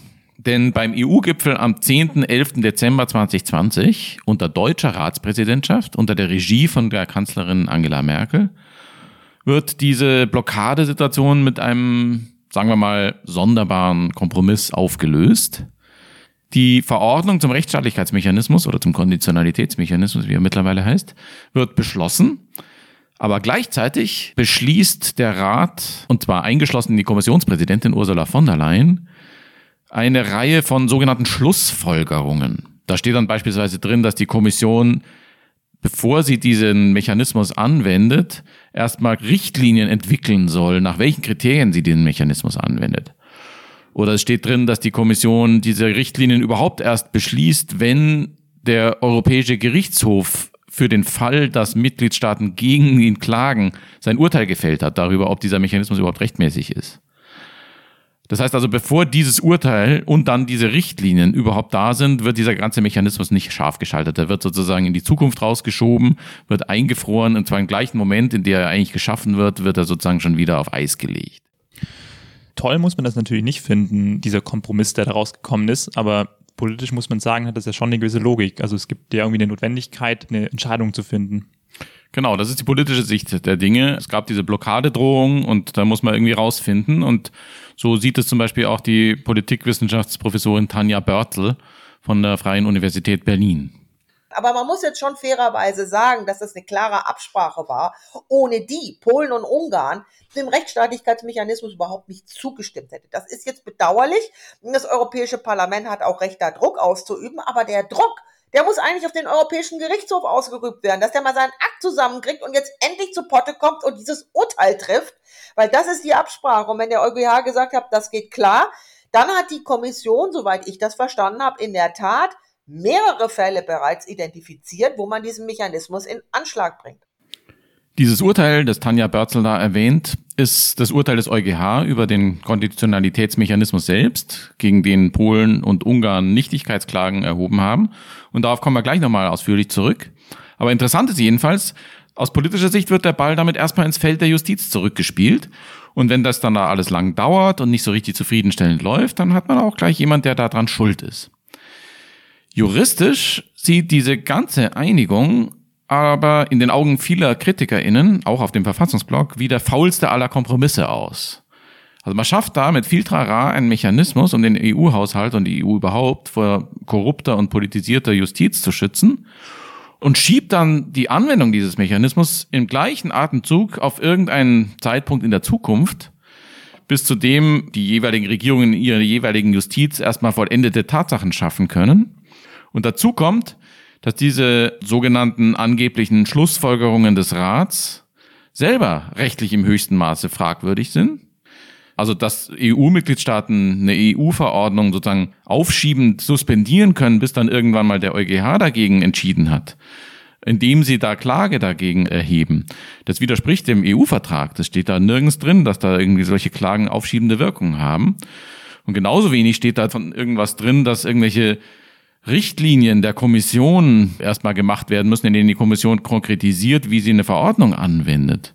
Denn beim EU-Gipfel am 10. 11. Dezember 2020 unter deutscher Ratspräsidentschaft, unter der Regie von der Kanzlerin Angela Merkel, wird diese Blockadesituation mit einem, sagen wir mal, sonderbaren Kompromiss aufgelöst. Die Verordnung zum Rechtsstaatlichkeitsmechanismus oder zum Konditionalitätsmechanismus, wie er mittlerweile heißt, wird beschlossen. Aber gleichzeitig beschließt der Rat, und zwar eingeschlossen die Kommissionspräsidentin Ursula von der Leyen, eine Reihe von sogenannten Schlussfolgerungen. Da steht dann beispielsweise drin, dass die Kommission, bevor sie diesen Mechanismus anwendet, erstmal Richtlinien entwickeln soll, nach welchen Kriterien sie den Mechanismus anwendet. Oder es steht drin, dass die Kommission diese Richtlinien überhaupt erst beschließt, wenn der Europäische Gerichtshof für den Fall, dass Mitgliedstaaten gegen ihn klagen, sein Urteil gefällt hat darüber, ob dieser Mechanismus überhaupt rechtmäßig ist. Das heißt also, bevor dieses Urteil und dann diese Richtlinien überhaupt da sind, wird dieser ganze Mechanismus nicht scharf geschaltet. Er wird sozusagen in die Zukunft rausgeschoben, wird eingefroren und zwar im gleichen Moment, in der er eigentlich geschaffen wird, wird er sozusagen schon wieder auf Eis gelegt. Toll muss man das natürlich nicht finden, dieser Kompromiss, der da rausgekommen ist, aber politisch muss man sagen, hat das ja schon eine gewisse Logik. Also es gibt ja irgendwie eine Notwendigkeit, eine Entscheidung zu finden. Genau, das ist die politische Sicht der Dinge. Es gab diese Blockadedrohung und da muss man irgendwie rausfinden. Und so sieht es zum Beispiel auch die Politikwissenschaftsprofessorin Tanja Börtel von der Freien Universität Berlin. Aber man muss jetzt schon fairerweise sagen, dass das eine klare Absprache war, ohne die Polen und Ungarn dem Rechtsstaatlichkeitsmechanismus überhaupt nicht zugestimmt hätte. Das ist jetzt bedauerlich. Das Europäische Parlament hat auch Recht, da Druck auszuüben, aber der Druck der muss eigentlich auf den Europäischen Gerichtshof ausgerübt werden, dass der mal seinen zusammenkriegt und jetzt endlich zu Potte kommt und dieses Urteil trifft, weil das ist die Absprache. Und wenn der EuGH gesagt hat, das geht klar, dann hat die Kommission, soweit ich das verstanden habe, in der Tat mehrere Fälle bereits identifiziert, wo man diesen Mechanismus in Anschlag bringt. Dieses Urteil, das Tanja Börzel da erwähnt, ist das Urteil des EuGH über den Konditionalitätsmechanismus selbst, gegen den Polen und Ungarn Nichtigkeitsklagen erhoben haben. Und darauf kommen wir gleich nochmal ausführlich zurück. Aber interessant ist jedenfalls, aus politischer Sicht wird der Ball damit erstmal ins Feld der Justiz zurückgespielt. Und wenn das dann da alles lang dauert und nicht so richtig zufriedenstellend läuft, dann hat man auch gleich jemand, der daran schuld ist. Juristisch sieht diese ganze Einigung aber in den Augen vieler KritikerInnen, auch auf dem Verfassungsblog, wie der faulste aller Kompromisse aus. Also man schafft da mit viel Trara einen Mechanismus, um den EU-Haushalt und die EU überhaupt vor korrupter und politisierter Justiz zu schützen und schiebt dann die Anwendung dieses Mechanismus im gleichen Atemzug auf irgendeinen Zeitpunkt in der Zukunft, bis zu dem die jeweiligen Regierungen in ihrer jeweiligen Justiz erstmal vollendete Tatsachen schaffen können. Und dazu kommt, dass diese sogenannten angeblichen Schlussfolgerungen des Rats selber rechtlich im höchsten Maße fragwürdig sind. Also dass EU-Mitgliedstaaten eine EU-Verordnung sozusagen aufschiebend suspendieren können, bis dann irgendwann mal der EuGH dagegen entschieden hat, indem sie da Klage dagegen erheben. Das widerspricht dem EU-Vertrag. Das steht da nirgends drin, dass da irgendwie solche Klagen aufschiebende Wirkungen haben. Und genauso wenig steht da von irgendwas drin, dass irgendwelche Richtlinien der Kommission erstmal gemacht werden müssen, in denen die Kommission konkretisiert, wie sie eine Verordnung anwendet.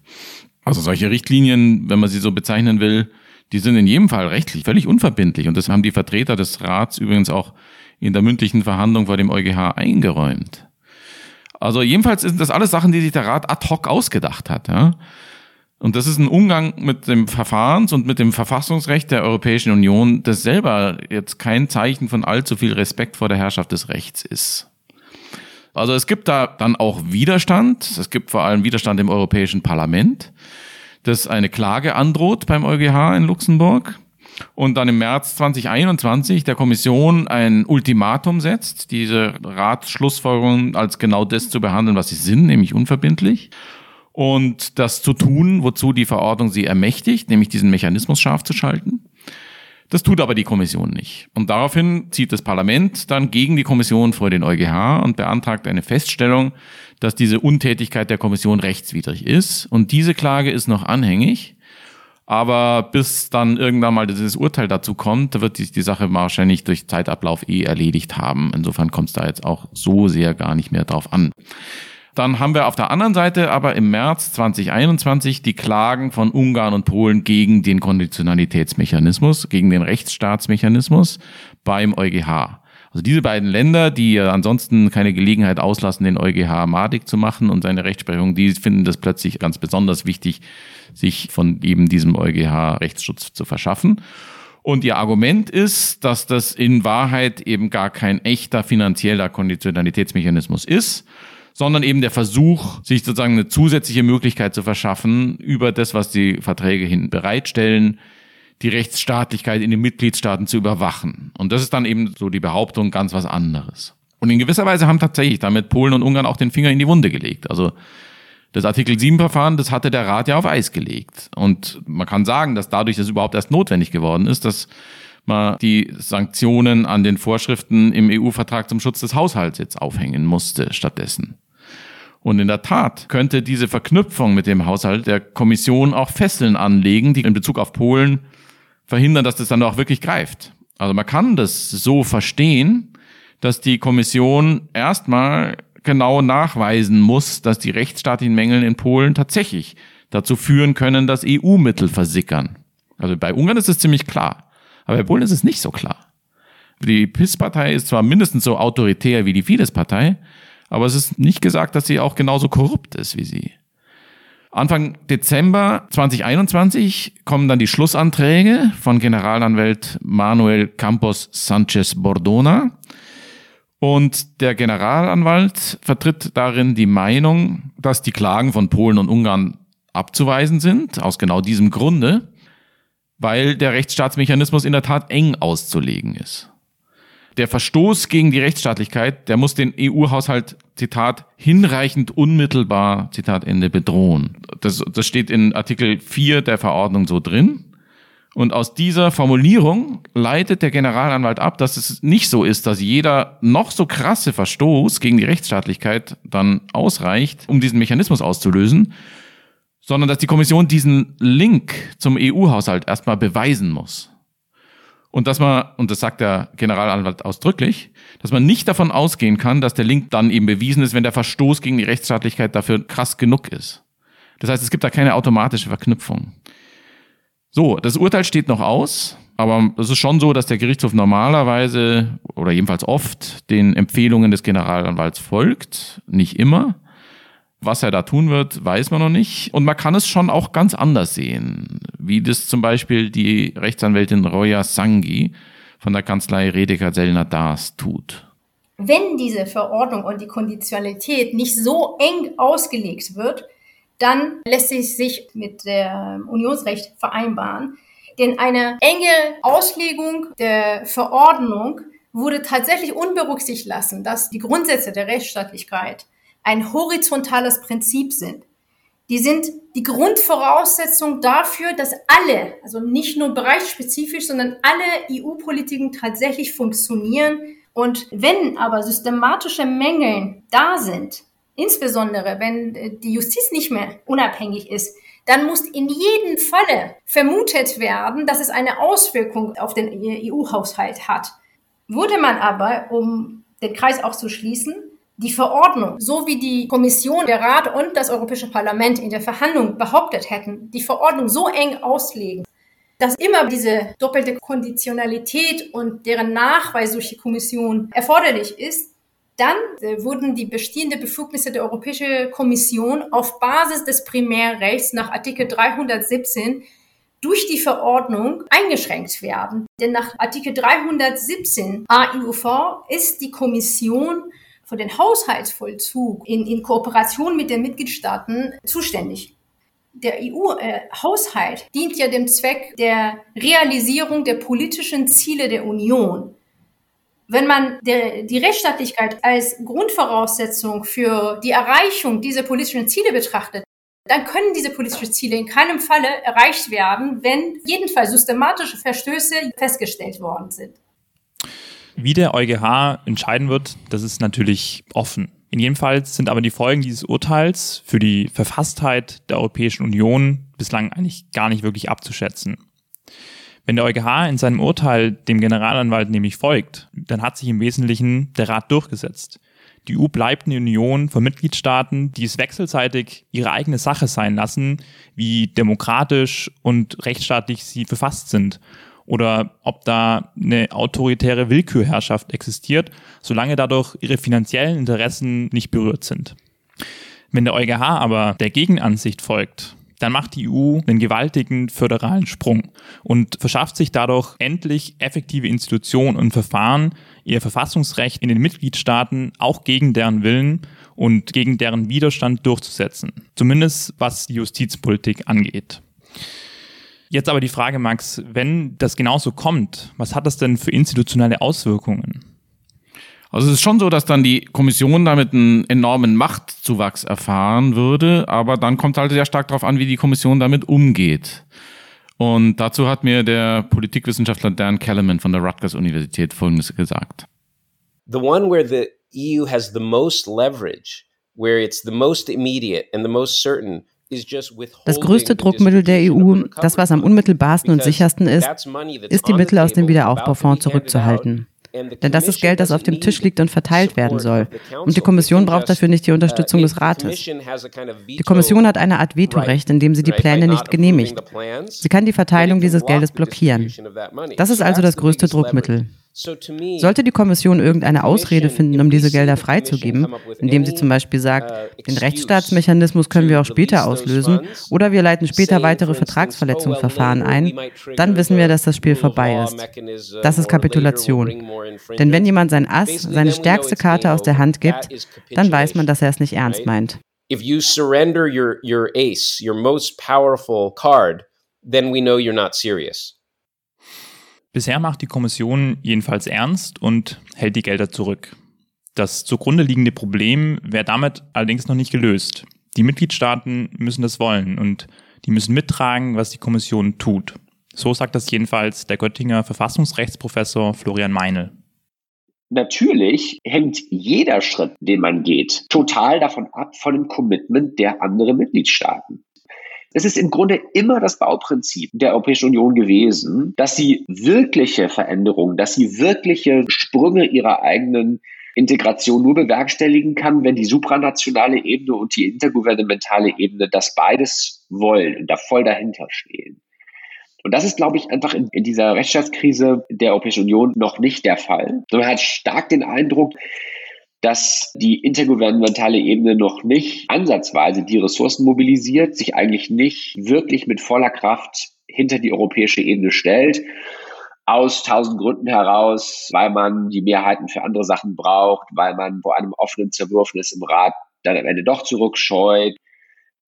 Also solche Richtlinien, wenn man sie so bezeichnen will, die sind in jedem Fall rechtlich völlig unverbindlich. Und das haben die Vertreter des Rats übrigens auch in der mündlichen Verhandlung vor dem EuGH eingeräumt. Also jedenfalls sind das alles Sachen, die sich der Rat ad hoc ausgedacht hat. Ja? Und das ist ein Umgang mit dem Verfahrens- und mit dem Verfassungsrecht der Europäischen Union, das selber jetzt kein Zeichen von allzu viel Respekt vor der Herrschaft des Rechts ist. Also es gibt da dann auch Widerstand. Es gibt vor allem Widerstand im Europäischen Parlament, das eine Klage androht beim EuGH in Luxemburg und dann im März 2021 der Kommission ein Ultimatum setzt, diese Ratsschlussfolgerungen als genau das zu behandeln, was sie sind, nämlich unverbindlich und das zu tun, wozu die Verordnung sie ermächtigt, nämlich diesen Mechanismus scharf zu schalten. Das tut aber die Kommission nicht. Und daraufhin zieht das Parlament dann gegen die Kommission vor den EuGH und beantragt eine Feststellung, dass diese Untätigkeit der Kommission rechtswidrig ist. Und diese Klage ist noch anhängig. Aber bis dann irgendwann mal dieses Urteil dazu kommt, wird sich die Sache wahrscheinlich durch Zeitablauf eh erledigt haben. Insofern kommt es da jetzt auch so sehr gar nicht mehr drauf an. Dann haben wir auf der anderen Seite aber im März 2021 die Klagen von Ungarn und Polen gegen den Konditionalitätsmechanismus, gegen den Rechtsstaatsmechanismus beim EuGH. Also diese beiden Länder, die ansonsten keine Gelegenheit auslassen, den EuGH madig zu machen und seine Rechtsprechung, die finden das plötzlich ganz besonders wichtig, sich von eben diesem EuGH Rechtsschutz zu verschaffen. Und ihr Argument ist, dass das in Wahrheit eben gar kein echter finanzieller Konditionalitätsmechanismus ist, sondern eben der Versuch, sich sozusagen eine zusätzliche Möglichkeit zu verschaffen, über das, was die Verträge hin bereitstellen, die Rechtsstaatlichkeit in den Mitgliedstaaten zu überwachen. Und das ist dann eben so die Behauptung ganz was anderes. Und in gewisser Weise haben tatsächlich damit Polen und Ungarn auch den Finger in die Wunde gelegt. Also das Artikel 7 Verfahren, das hatte der Rat ja auf Eis gelegt. Und man kann sagen, dass dadurch das überhaupt erst notwendig geworden ist, dass man die Sanktionen an den Vorschriften im EU-Vertrag zum Schutz des Haushalts jetzt aufhängen musste stattdessen. Und in der Tat könnte diese Verknüpfung mit dem Haushalt der Kommission auch Fesseln anlegen, die in Bezug auf Polen verhindern, dass das dann auch wirklich greift. Also man kann das so verstehen, dass die Kommission erstmal genau nachweisen muss, dass die rechtsstaatlichen Mängel in Polen tatsächlich dazu führen können, dass EU-Mittel versickern. Also bei Ungarn ist es ziemlich klar, aber bei Polen ist es nicht so klar. Die PIS-Partei ist zwar mindestens so autoritär wie die Fidesz-Partei, aber es ist nicht gesagt, dass sie auch genauso korrupt ist wie sie. Anfang Dezember 2021 kommen dann die Schlussanträge von Generalanwalt Manuel Campos Sanchez Bordona. Und der Generalanwalt vertritt darin die Meinung, dass die Klagen von Polen und Ungarn abzuweisen sind, aus genau diesem Grunde, weil der Rechtsstaatsmechanismus in der Tat eng auszulegen ist der Verstoß gegen die Rechtsstaatlichkeit, der muss den EU-Haushalt, Zitat, hinreichend unmittelbar, Zitat Ende, bedrohen. Das, das steht in Artikel 4 der Verordnung so drin. Und aus dieser Formulierung leitet der Generalanwalt ab, dass es nicht so ist, dass jeder noch so krasse Verstoß gegen die Rechtsstaatlichkeit dann ausreicht, um diesen Mechanismus auszulösen, sondern dass die Kommission diesen Link zum EU-Haushalt erstmal beweisen muss. Und dass man, und das sagt der Generalanwalt ausdrücklich, dass man nicht davon ausgehen kann, dass der Link dann eben bewiesen ist, wenn der Verstoß gegen die Rechtsstaatlichkeit dafür krass genug ist. Das heißt, es gibt da keine automatische Verknüpfung. So, das Urteil steht noch aus, aber es ist schon so, dass der Gerichtshof normalerweise oder jedenfalls oft den Empfehlungen des Generalanwalts folgt, nicht immer. Was er da tun wird, weiß man noch nicht. Und man kann es schon auch ganz anders sehen, wie das zum Beispiel die Rechtsanwältin Roya Sangi von der Kanzlei Redeker Sellner Daas tut. Wenn diese Verordnung und die Konditionalität nicht so eng ausgelegt wird, dann lässt sich sich mit dem Unionsrecht vereinbaren. Denn eine enge Auslegung der Verordnung wurde tatsächlich unberücksichtigt lassen, dass die Grundsätze der Rechtsstaatlichkeit ein horizontales Prinzip sind. Die sind die Grundvoraussetzung dafür, dass alle, also nicht nur bereichsspezifisch, sondern alle EU-Politiken tatsächlich funktionieren. Und wenn aber systematische Mängel da sind, insbesondere wenn die Justiz nicht mehr unabhängig ist, dann muss in jedem Falle vermutet werden, dass es eine Auswirkung auf den EU-Haushalt hat. Wurde man aber, um den Kreis auch zu schließen, die Verordnung, so wie die Kommission, der Rat und das Europäische Parlament in der Verhandlung behauptet hätten, die Verordnung so eng auslegen, dass immer diese doppelte Konditionalität und deren Nachweis durch die Kommission erforderlich ist, dann äh, wurden die bestehenden Befugnisse der Europäischen Kommission auf Basis des Primärrechts nach Artikel 317 durch die Verordnung eingeschränkt werden. Denn nach Artikel 317 AIUV ist die Kommission für den Haushaltsvollzug in, in Kooperation mit den Mitgliedstaaten zuständig. Der EU-Haushalt dient ja dem Zweck der Realisierung der politischen Ziele der Union. Wenn man der, die Rechtsstaatlichkeit als Grundvoraussetzung für die Erreichung dieser politischen Ziele betrachtet, dann können diese politischen Ziele in keinem Falle erreicht werden, wenn jedenfalls systematische Verstöße festgestellt worden sind. Wie der EuGH entscheiden wird, das ist natürlich offen. In jedem Fall sind aber die Folgen dieses Urteils für die Verfasstheit der Europäischen Union bislang eigentlich gar nicht wirklich abzuschätzen. Wenn der EuGH in seinem Urteil dem Generalanwalt nämlich folgt, dann hat sich im Wesentlichen der Rat durchgesetzt. Die EU bleibt eine Union von Mitgliedstaaten, die es wechselseitig ihre eigene Sache sein lassen, wie demokratisch und rechtsstaatlich sie verfasst sind oder ob da eine autoritäre Willkürherrschaft existiert, solange dadurch ihre finanziellen Interessen nicht berührt sind. Wenn der EuGH aber der Gegenansicht folgt, dann macht die EU einen gewaltigen föderalen Sprung und verschafft sich dadurch endlich effektive Institutionen und Verfahren, ihr Verfassungsrecht in den Mitgliedstaaten auch gegen deren Willen und gegen deren Widerstand durchzusetzen. Zumindest was die Justizpolitik angeht. Jetzt aber die Frage, Max, wenn das genauso kommt, was hat das denn für institutionelle Auswirkungen? Also es ist schon so, dass dann die Kommission damit einen enormen Machtzuwachs erfahren würde, aber dann kommt halt sehr stark darauf an, wie die Kommission damit umgeht. Und dazu hat mir der Politikwissenschaftler Dan Kellerman von der Rutgers Universität Folgendes gesagt. The one where the EU has the most leverage, where it's the most immediate and the most certain das größte Druckmittel der EU, das was am unmittelbarsten und sichersten ist, ist die Mittel aus dem Wiederaufbaufonds zurückzuhalten. Denn das ist Geld, das auf dem Tisch liegt und verteilt werden soll. Und die Kommission braucht dafür nicht die Unterstützung des Rates. Die Kommission hat eine Art Vetorecht, indem sie die Pläne nicht genehmigt. Sie kann die Verteilung dieses Geldes blockieren. Das ist also das größte Druckmittel. Sollte die Kommission irgendeine Ausrede finden, um diese Gelder freizugeben, indem sie zum Beispiel sagt, den Rechtsstaatsmechanismus können wir auch später auslösen oder wir leiten später weitere Vertragsverletzungsverfahren ein, dann wissen wir, dass das Spiel vorbei ist. Das ist Kapitulation. Denn wenn jemand sein Ass, seine stärkste Karte aus der Hand gibt, dann weiß man, dass er es nicht ernst meint. If you surrender your, your ace, your most powerful card, then we know you're not serious. Bisher macht die Kommission jedenfalls ernst und hält die Gelder zurück. Das zugrunde liegende Problem wäre damit allerdings noch nicht gelöst. Die Mitgliedstaaten müssen das wollen und die müssen mittragen, was die Kommission tut. So sagt das jedenfalls der Göttinger Verfassungsrechtsprofessor Florian Meinl. Natürlich hängt jeder Schritt, den man geht, total davon ab von dem Commitment der anderen Mitgliedstaaten. Es ist im Grunde immer das Bauprinzip der Europäischen Union gewesen, dass sie wirkliche Veränderungen, dass sie wirkliche Sprünge ihrer eigenen Integration nur bewerkstelligen kann, wenn die supranationale Ebene und die intergouvernementale Ebene das beides wollen und da voll dahinter stehen. Und das ist, glaube ich, einfach in, in dieser Rechtsstaatskrise der Europäischen Union noch nicht der Fall. Man hat stark den Eindruck, dass die intergouvernementale Ebene noch nicht ansatzweise die Ressourcen mobilisiert, sich eigentlich nicht wirklich mit voller Kraft hinter die europäische Ebene stellt. Aus tausend Gründen heraus, weil man die Mehrheiten für andere Sachen braucht, weil man vor einem offenen Zerwürfnis im Rat dann am Ende doch zurückscheut,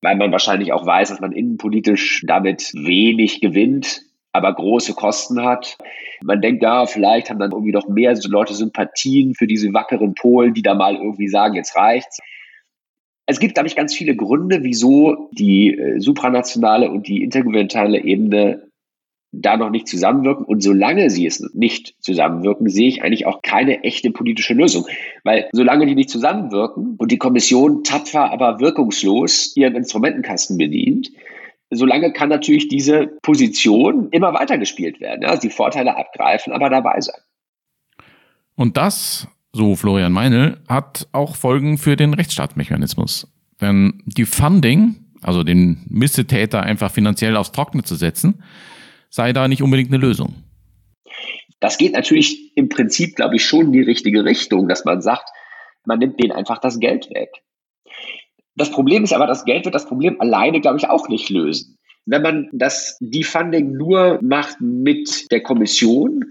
weil man wahrscheinlich auch weiß, dass man innenpolitisch damit wenig gewinnt, aber große Kosten hat. Man denkt, ja, vielleicht haben dann irgendwie noch mehr Leute Sympathien für diese wackeren Polen, die da mal irgendwie sagen, jetzt reicht's. Es gibt, glaube ich, ganz viele Gründe, wieso die äh, supranationale und die intergouvernementale Ebene da noch nicht zusammenwirken. Und solange sie es nicht zusammenwirken, sehe ich eigentlich auch keine echte politische Lösung. Weil solange die nicht zusammenwirken und die Kommission tapfer, aber wirkungslos ihren Instrumentenkasten bedient, solange kann natürlich diese Position immer weiter gespielt werden. Also die Vorteile abgreifen, aber dabei sein. Und das, so Florian Meinl, hat auch Folgen für den Rechtsstaatsmechanismus. Denn die Funding, also den Missetäter einfach finanziell aufs Trockene zu setzen, sei da nicht unbedingt eine Lösung. Das geht natürlich im Prinzip, glaube ich, schon in die richtige Richtung, dass man sagt, man nimmt denen einfach das Geld weg. Das Problem ist aber, das Geld wird das Problem alleine, glaube ich, auch nicht lösen. Wenn man das Defunding nur macht mit der Kommission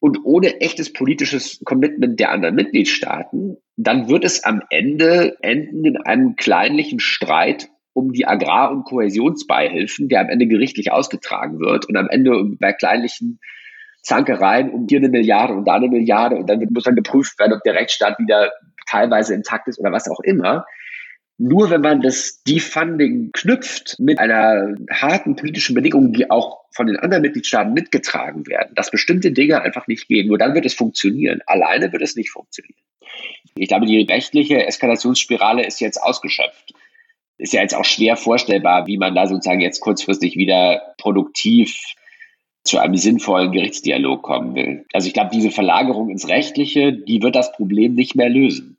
und ohne echtes politisches Commitment der anderen Mitgliedstaaten, dann wird es am Ende enden in einem kleinlichen Streit um die Agrar- und Kohäsionsbeihilfen, der am Ende gerichtlich ausgetragen wird und am Ende bei kleinlichen Zankereien um hier eine Milliarde und da eine Milliarde und dann muss dann geprüft werden, ob der Rechtsstaat wieder teilweise intakt ist oder was auch immer. Nur wenn man das Defunding knüpft mit einer harten politischen Bedingung, die auch von den anderen Mitgliedstaaten mitgetragen werden, dass bestimmte Dinge einfach nicht gehen, nur dann wird es funktionieren. Alleine wird es nicht funktionieren. Ich glaube, die rechtliche Eskalationsspirale ist jetzt ausgeschöpft. Ist ja jetzt auch schwer vorstellbar, wie man da sozusagen jetzt kurzfristig wieder produktiv zu einem sinnvollen Gerichtsdialog kommen will. Also ich glaube, diese Verlagerung ins Rechtliche, die wird das Problem nicht mehr lösen.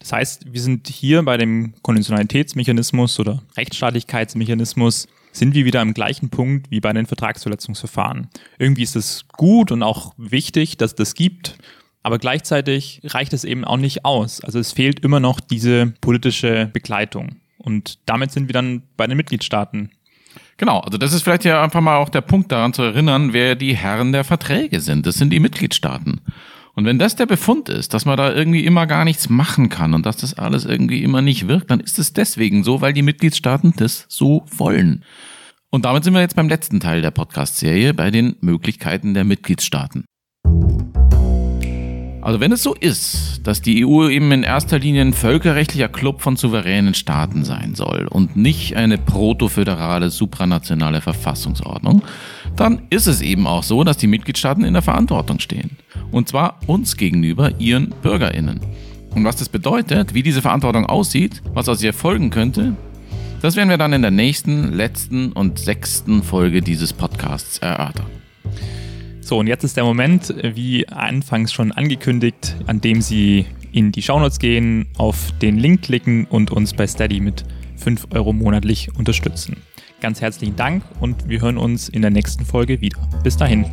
Das heißt, wir sind hier bei dem Konditionalitätsmechanismus oder Rechtsstaatlichkeitsmechanismus, sind wir wieder am gleichen Punkt wie bei den Vertragsverletzungsverfahren. Irgendwie ist es gut und auch wichtig, dass das gibt, aber gleichzeitig reicht es eben auch nicht aus. Also es fehlt immer noch diese politische Begleitung. Und damit sind wir dann bei den Mitgliedstaaten. Genau, also das ist vielleicht ja einfach mal auch der Punkt daran zu erinnern, wer die Herren der Verträge sind. Das sind die Mitgliedstaaten. Und wenn das der Befund ist, dass man da irgendwie immer gar nichts machen kann und dass das alles irgendwie immer nicht wirkt, dann ist es deswegen so, weil die Mitgliedstaaten das so wollen. Und damit sind wir jetzt beim letzten Teil der Podcast-Serie, bei den Möglichkeiten der Mitgliedstaaten. Also wenn es so ist, dass die EU eben in erster Linie ein völkerrechtlicher Club von souveränen Staaten sein soll und nicht eine protoföderale supranationale Verfassungsordnung, dann ist es eben auch so, dass die Mitgliedstaaten in der Verantwortung stehen. Und zwar uns gegenüber, ihren Bürgerinnen. Und was das bedeutet, wie diese Verantwortung aussieht, was aus ihr folgen könnte, das werden wir dann in der nächsten, letzten und sechsten Folge dieses Podcasts erörtern. So, und jetzt ist der Moment, wie anfangs schon angekündigt, an dem Sie in die Shownotes gehen, auf den Link klicken und uns bei Steady mit 5 Euro monatlich unterstützen. Ganz herzlichen Dank und wir hören uns in der nächsten Folge wieder. Bis dahin.